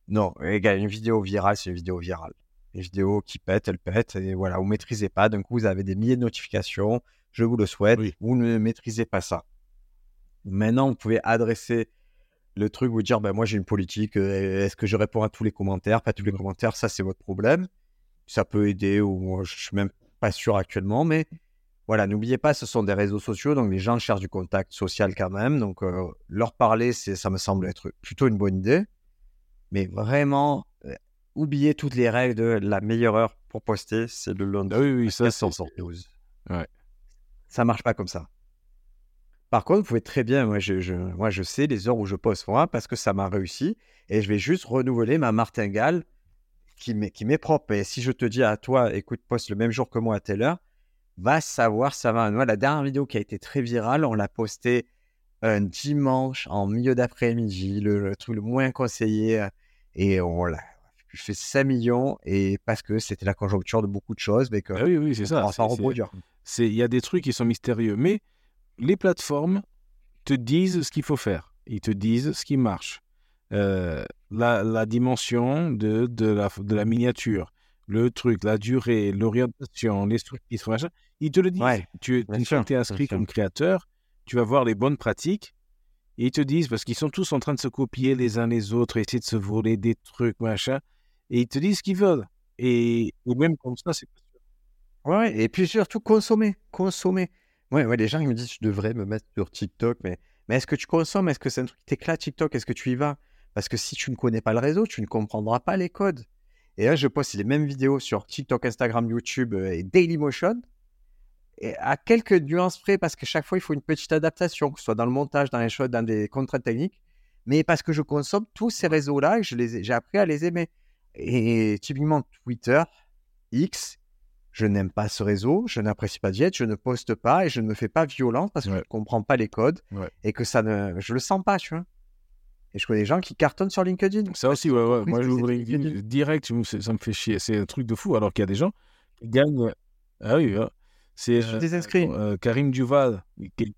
Non, les gars, une vidéo virale, c'est une vidéo virale. Une vidéo qui pète, elle pète, et voilà, vous maîtrisez pas. D'un coup, vous avez des milliers de notifications. Je vous le souhaite. Vous ne maîtrisez pas ça. Maintenant, vous pouvez adresser le truc, vous dire, ben, moi j'ai une politique, euh, est-ce que je réponds à tous les commentaires Pas tous les commentaires, ça c'est votre problème ça peut aider, ou je suis même pas sûr actuellement, mais voilà, n'oubliez pas, ce sont des réseaux sociaux, donc les gens cherchent du contact social quand même, donc euh, leur parler, c'est, ça me semble être plutôt une bonne idée, mais vraiment, euh, oubliez toutes les règles de la meilleure heure pour poster, c'est le lundi. Ah oui, oui, ça, c'est... Ouais. Ça marche pas comme ça. Par contre, vous pouvez très bien, moi je, moi je sais les heures où je poste, moi, parce que ça m'a réussi, et je vais juste renouveler ma martingale qui m'est propre. Et si je te dis à toi, écoute, poste le même jour que moi à telle heure, va savoir, ça va. Moi, la dernière vidéo qui a été très virale, on l'a postée un dimanche en milieu d'après-midi, le, truc le moins conseillé. Euh, et on l'a fait 5 millions et parce que c'était la conjoncture de beaucoup de choses, mais que ah oui, oui, c'est ça. Reproduire. Il y a des trucs qui sont mystérieux, mais les plateformes te disent ce qu'il faut faire. Ils te disent ce qui marche. Euh, la, dimension de, de, la, de la miniature, le truc, la durée, l'orientation, les structures, machin, ils te le disent. tu, es inscrit comme créateur, tu vas voir les bonnes pratiques et ils te disent, parce qu'ils sont tous en train de se copier les uns les autres, essayer de se voler des trucs, machin, et ils te disent ce qu'ils veulent. Et, même comme ça, c'est pas sûr. Ouais, et puis surtout consommer, consommer. Ouais, ouais, les gens ils me disent je devrais me mettre sur TikTok, mais, mais est-ce que tu consommes? Est-ce que c'est un truc qui t'éclate TikTok? Est-ce que tu y vas? Parce que si tu ne connais pas le réseau, tu ne comprendras pas les codes. Et là, je poste les mêmes vidéos sur TikTok, Instagram, YouTube euh, et Dailymotion. Et à quelques nuances près, parce que chaque fois, il faut une petite adaptation, que ce soit dans le montage, dans les choses, dans des contraintes techniques. Mais parce que je consomme tous ces réseaux-là et je les ai- j'ai appris à les aimer. Et typiquement, Twitter, X, je n'aime pas ce réseau, je n'apprécie pas Jet, je ne poste pas et je ne me fais pas violence parce que je ne comprends pas les codes Ouais. et que ça ne. Je le sens pas, tu vois. Et je connais des gens qui cartonnent sur LinkedIn. Ça aussi, ouais, ouais. Moi, j'ouvre LinkedIn direct, ça me fait chier. C'est un truc de fou, alors qu'il y a des gens qui gagnent. Ah oui, ouais. c'est euh, euh, Karim Duval. qui-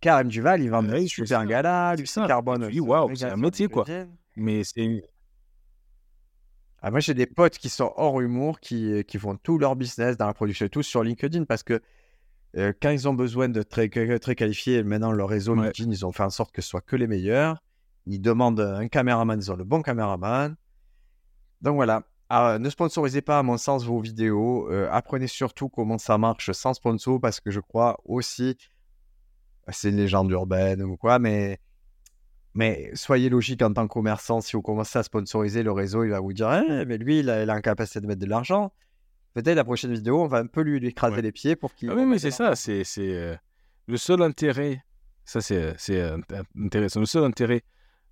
Karim Duval, il vend Ouais, des c'est super ça. gala, du carbone. C'est waouh, c'est un métier, quoi. Mais c'est. Ah, moi, j'ai des potes qui sont hors humour, qui, qui font tout leur business dans la production et tout sur LinkedIn parce que euh, quand ils ont besoin de très, très qualifiés, maintenant leur réseau Ouais. LinkedIn, ils ont fait en sorte que ce soit que les meilleurs. Ils demandent un caméraman, ils ont le bon caméraman. Donc voilà. Ah, ne sponsorisez pas, à mon sens, vos vidéos. Euh, apprenez surtout comment ça marche sans sponsor parce que je crois aussi, c'est une légende urbaine ou quoi, mais mais soyez logique en tant que commerçant, si vous commencez à sponsoriser le réseau, il va vous dire Eh, mais lui, il a, il a une capacité de mettre de l'argent. Peut-être la prochaine vidéo, on va un peu lui, lui écraser Ouais. les pieds pour qu'il. Ah oui, mais c'est ça. C'est c'est, euh, le seul intérêt. Ça, c'est c'est, euh, intéressant. Le seul intérêt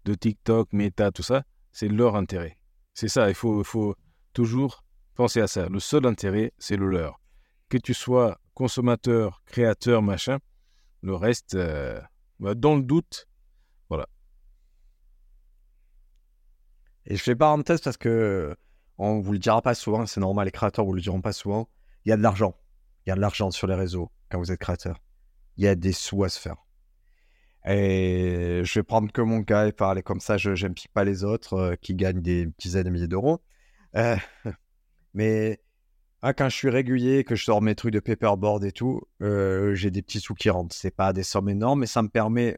de TikTok, Meta, tout ça, c'est leur intérêt. C'est ça. Il faut, faut toujours penser à ça. Le seul intérêt, c'est le leur. Que tu sois consommateur, créateur, machin, le reste, euh, bah, dans le doute, Et je fais parenthèse parce que on vous le dira pas souvent, c'est normal, les créateurs vous le diront pas souvent. Il y a de l'argent. Il y a de l'argent sur les réseaux quand vous êtes créateur. Il y a des sous à se faire. Et je vais prendre que mon cas et parler comme ça, je n'implique pas les autres euh, qui gagnent des dizaines de milliers d'euros. Euh, mais ah, quand je suis régulier, que je sors mes trucs de paperboard et tout, euh, j'ai des petits sous qui rentrent. C'est pas des sommes énormes, mais ça me permet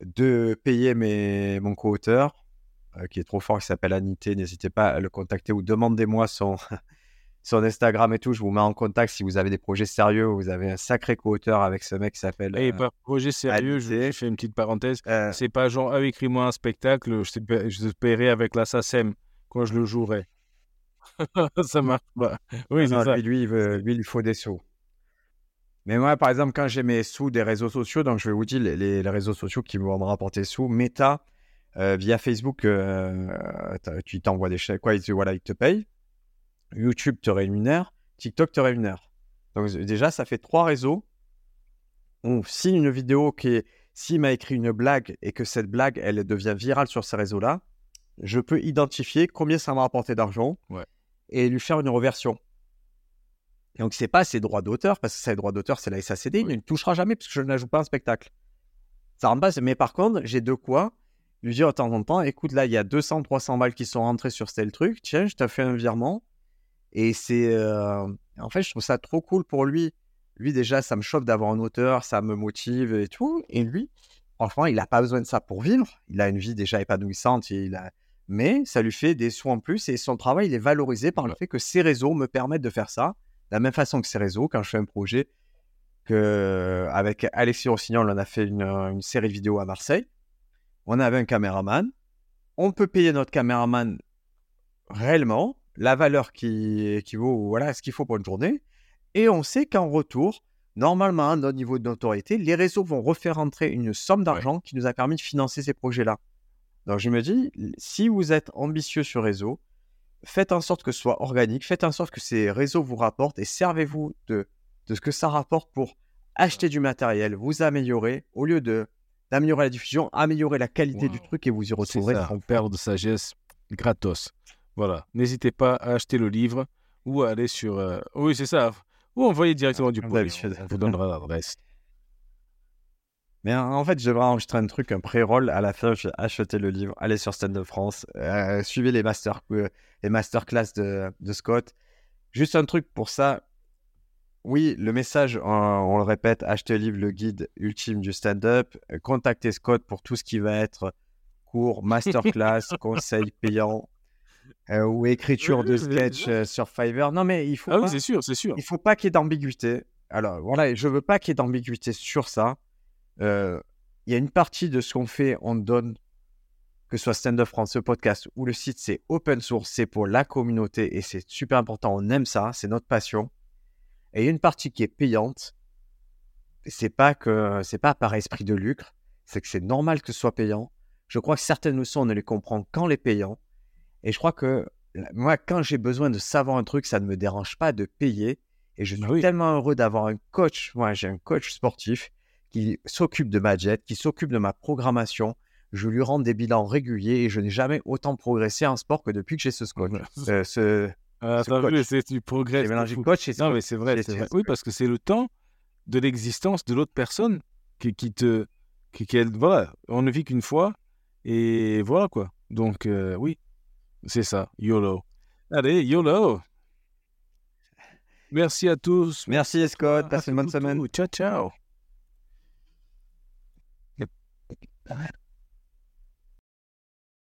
de payer mes, mon co-auteur, qui est trop fort, qui s'appelle Anité. N'hésitez pas à le contacter ou demandez-moi son, son Instagram et tout. Je vous mets en contact si vous avez des projets sérieux. Vous avez un sacré co-auteur avec ce mec qui s'appelle. Et euh, par projet sérieux, je, fais une petite parenthèse. euh, C'est pas genre, ah, écris-moi un spectacle, je te, paierai avec la SACEM quand je le jouerai. ça marche pas. Oui, non, ça. lui, lui, il veut- lui, il faut des sous. Mais moi, par exemple, quand j'ai mes sous des réseaux sociaux, donc je vais vous dire les, les- les réseaux sociaux qui vont me rapporter sous, Meta, euh, via Facebook, euh, tu t'envoies des chèques, quoi, ils te, voilà, ils te payent. YouTube te rémunère, TikTok te rémunère. Donc déjà, ça fait trois réseaux. où si une vidéo qui est, s'il m'a écrit une blague et que cette blague, elle devient virale sur ces réseaux-là, je peux identifier combien ça m'a rapporté d'argent Ouais. et lui faire une reversion. Donc c'est pas ses droits d'auteur, parce que ses droits d'auteur, c'est la SACD, il ne touchera jamais parce que je n'ajoute pas un spectacle. Ça rentre pas, mais par contre, j'ai de quoi lui dire de temps en temps, écoute, là, il y a 200, 300 balles qui sont rentrées sur tel truc, tiens, je t'ai fait un virement. Et c'est... euh, En fait, je trouve ça trop cool pour lui. Lui, déjà, ça me chauffe d'avoir un auteur, ça me motive et tout. Et lui, franchement, il n'a pas besoin de ça pour vivre. Il a une vie déjà épanouissante, il a... mais ça lui fait des sous en plus et son travail, il est valorisé par le fait que ces réseaux me permettent de faire ça. De la même façon que ces réseaux, quand je fais un projet, que avec Alexis Rossignol, on a fait une, une série vidéo à Marseille. On avait un caméraman. On peut payer notre caméraman réellement la valeur qui équivaut voilà, ce qu'il faut pour une journée. Et on sait qu'en retour, normalement, à notre niveau de notoriété, les réseaux vont refaire entrer une somme d'argent qui nous a permis de financer ces projets-là. Donc je me dis, si vous êtes ambitieux sur réseau, faites en sorte que ce soit organique, faites en sorte que ces réseaux vous rapportent et servez-vous de, de ce que ça rapporte pour acheter du matériel, vous améliorer, au lieu de d'améliorer la diffusion, améliorer la qualité Wow. du truc et vous y retrouverez. ça, perle de sagesse gratos. Voilà. N'hésitez pas à acheter le livre ou à aller sur. euh, Oui, c'est ça. Ou envoyer directement du Comme courrier. On vous donnera l'adresse. Mais en en fait, je devrais enregistrer un truc, un pré-roll. À la fin, je vais acheter le livre, aller sur Stand de France, euh, suivez les, master, euh, les masterclass de, de Scott. Juste un truc pour ça. Oui, le message, on, on le répète, achetez le livre, le guide ultime du stand-up. Euh, Contactez Scott pour tout ce qui va être cours, masterclass, conseils payants. euh, ou écriture de sketch euh, sur Fiverr. Non, mais il faut Ah pas, oui, c'est sûr, c'est sûr. il faut pas qu'il y ait d'ambiguïté. Alors voilà, je veux pas qu'il y ait d'ambiguïté sur ça. Euh, Il y a une partie de ce qu'on fait, on donne, que ce soit Stand Up France, ce podcast ou le site, c'est open source, c'est pour la communauté et c'est super important. On aime ça, c'est notre passion. Et une partie qui est payante. C'est pas que c'est pas par esprit de lucre, c'est que c'est normal que ce soit payant. Je crois que certaines leçons, on ne les comprend qu'en les payant. Et je crois que moi, quand j'ai besoin de savoir un truc, ça ne me dérange pas de payer. Et je suis Bah oui. tellement heureux d'avoir un coach. Moi, j'ai un coach sportif qui s'occupe de ma jet, qui s'occupe de ma programmation. Je lui rends des bilans réguliers et je n'ai jamais autant progressé en sport que depuis que j'ai ce coach. Euh, ce, Coach. c'est tu progresses. mélangé coach et Non, mais c'est vrai, Oui, parce que c'est le temps de l'existence de l'autre personne qui, qui te. Qui, qui- voilà, on ne vit qu'une fois et voilà quoi. Donc, euh, oui, c'est ça, YOLO. Allez, YOLO. Merci à tous. Merci Scott, passez une bonne semaine. Ciao, ciao.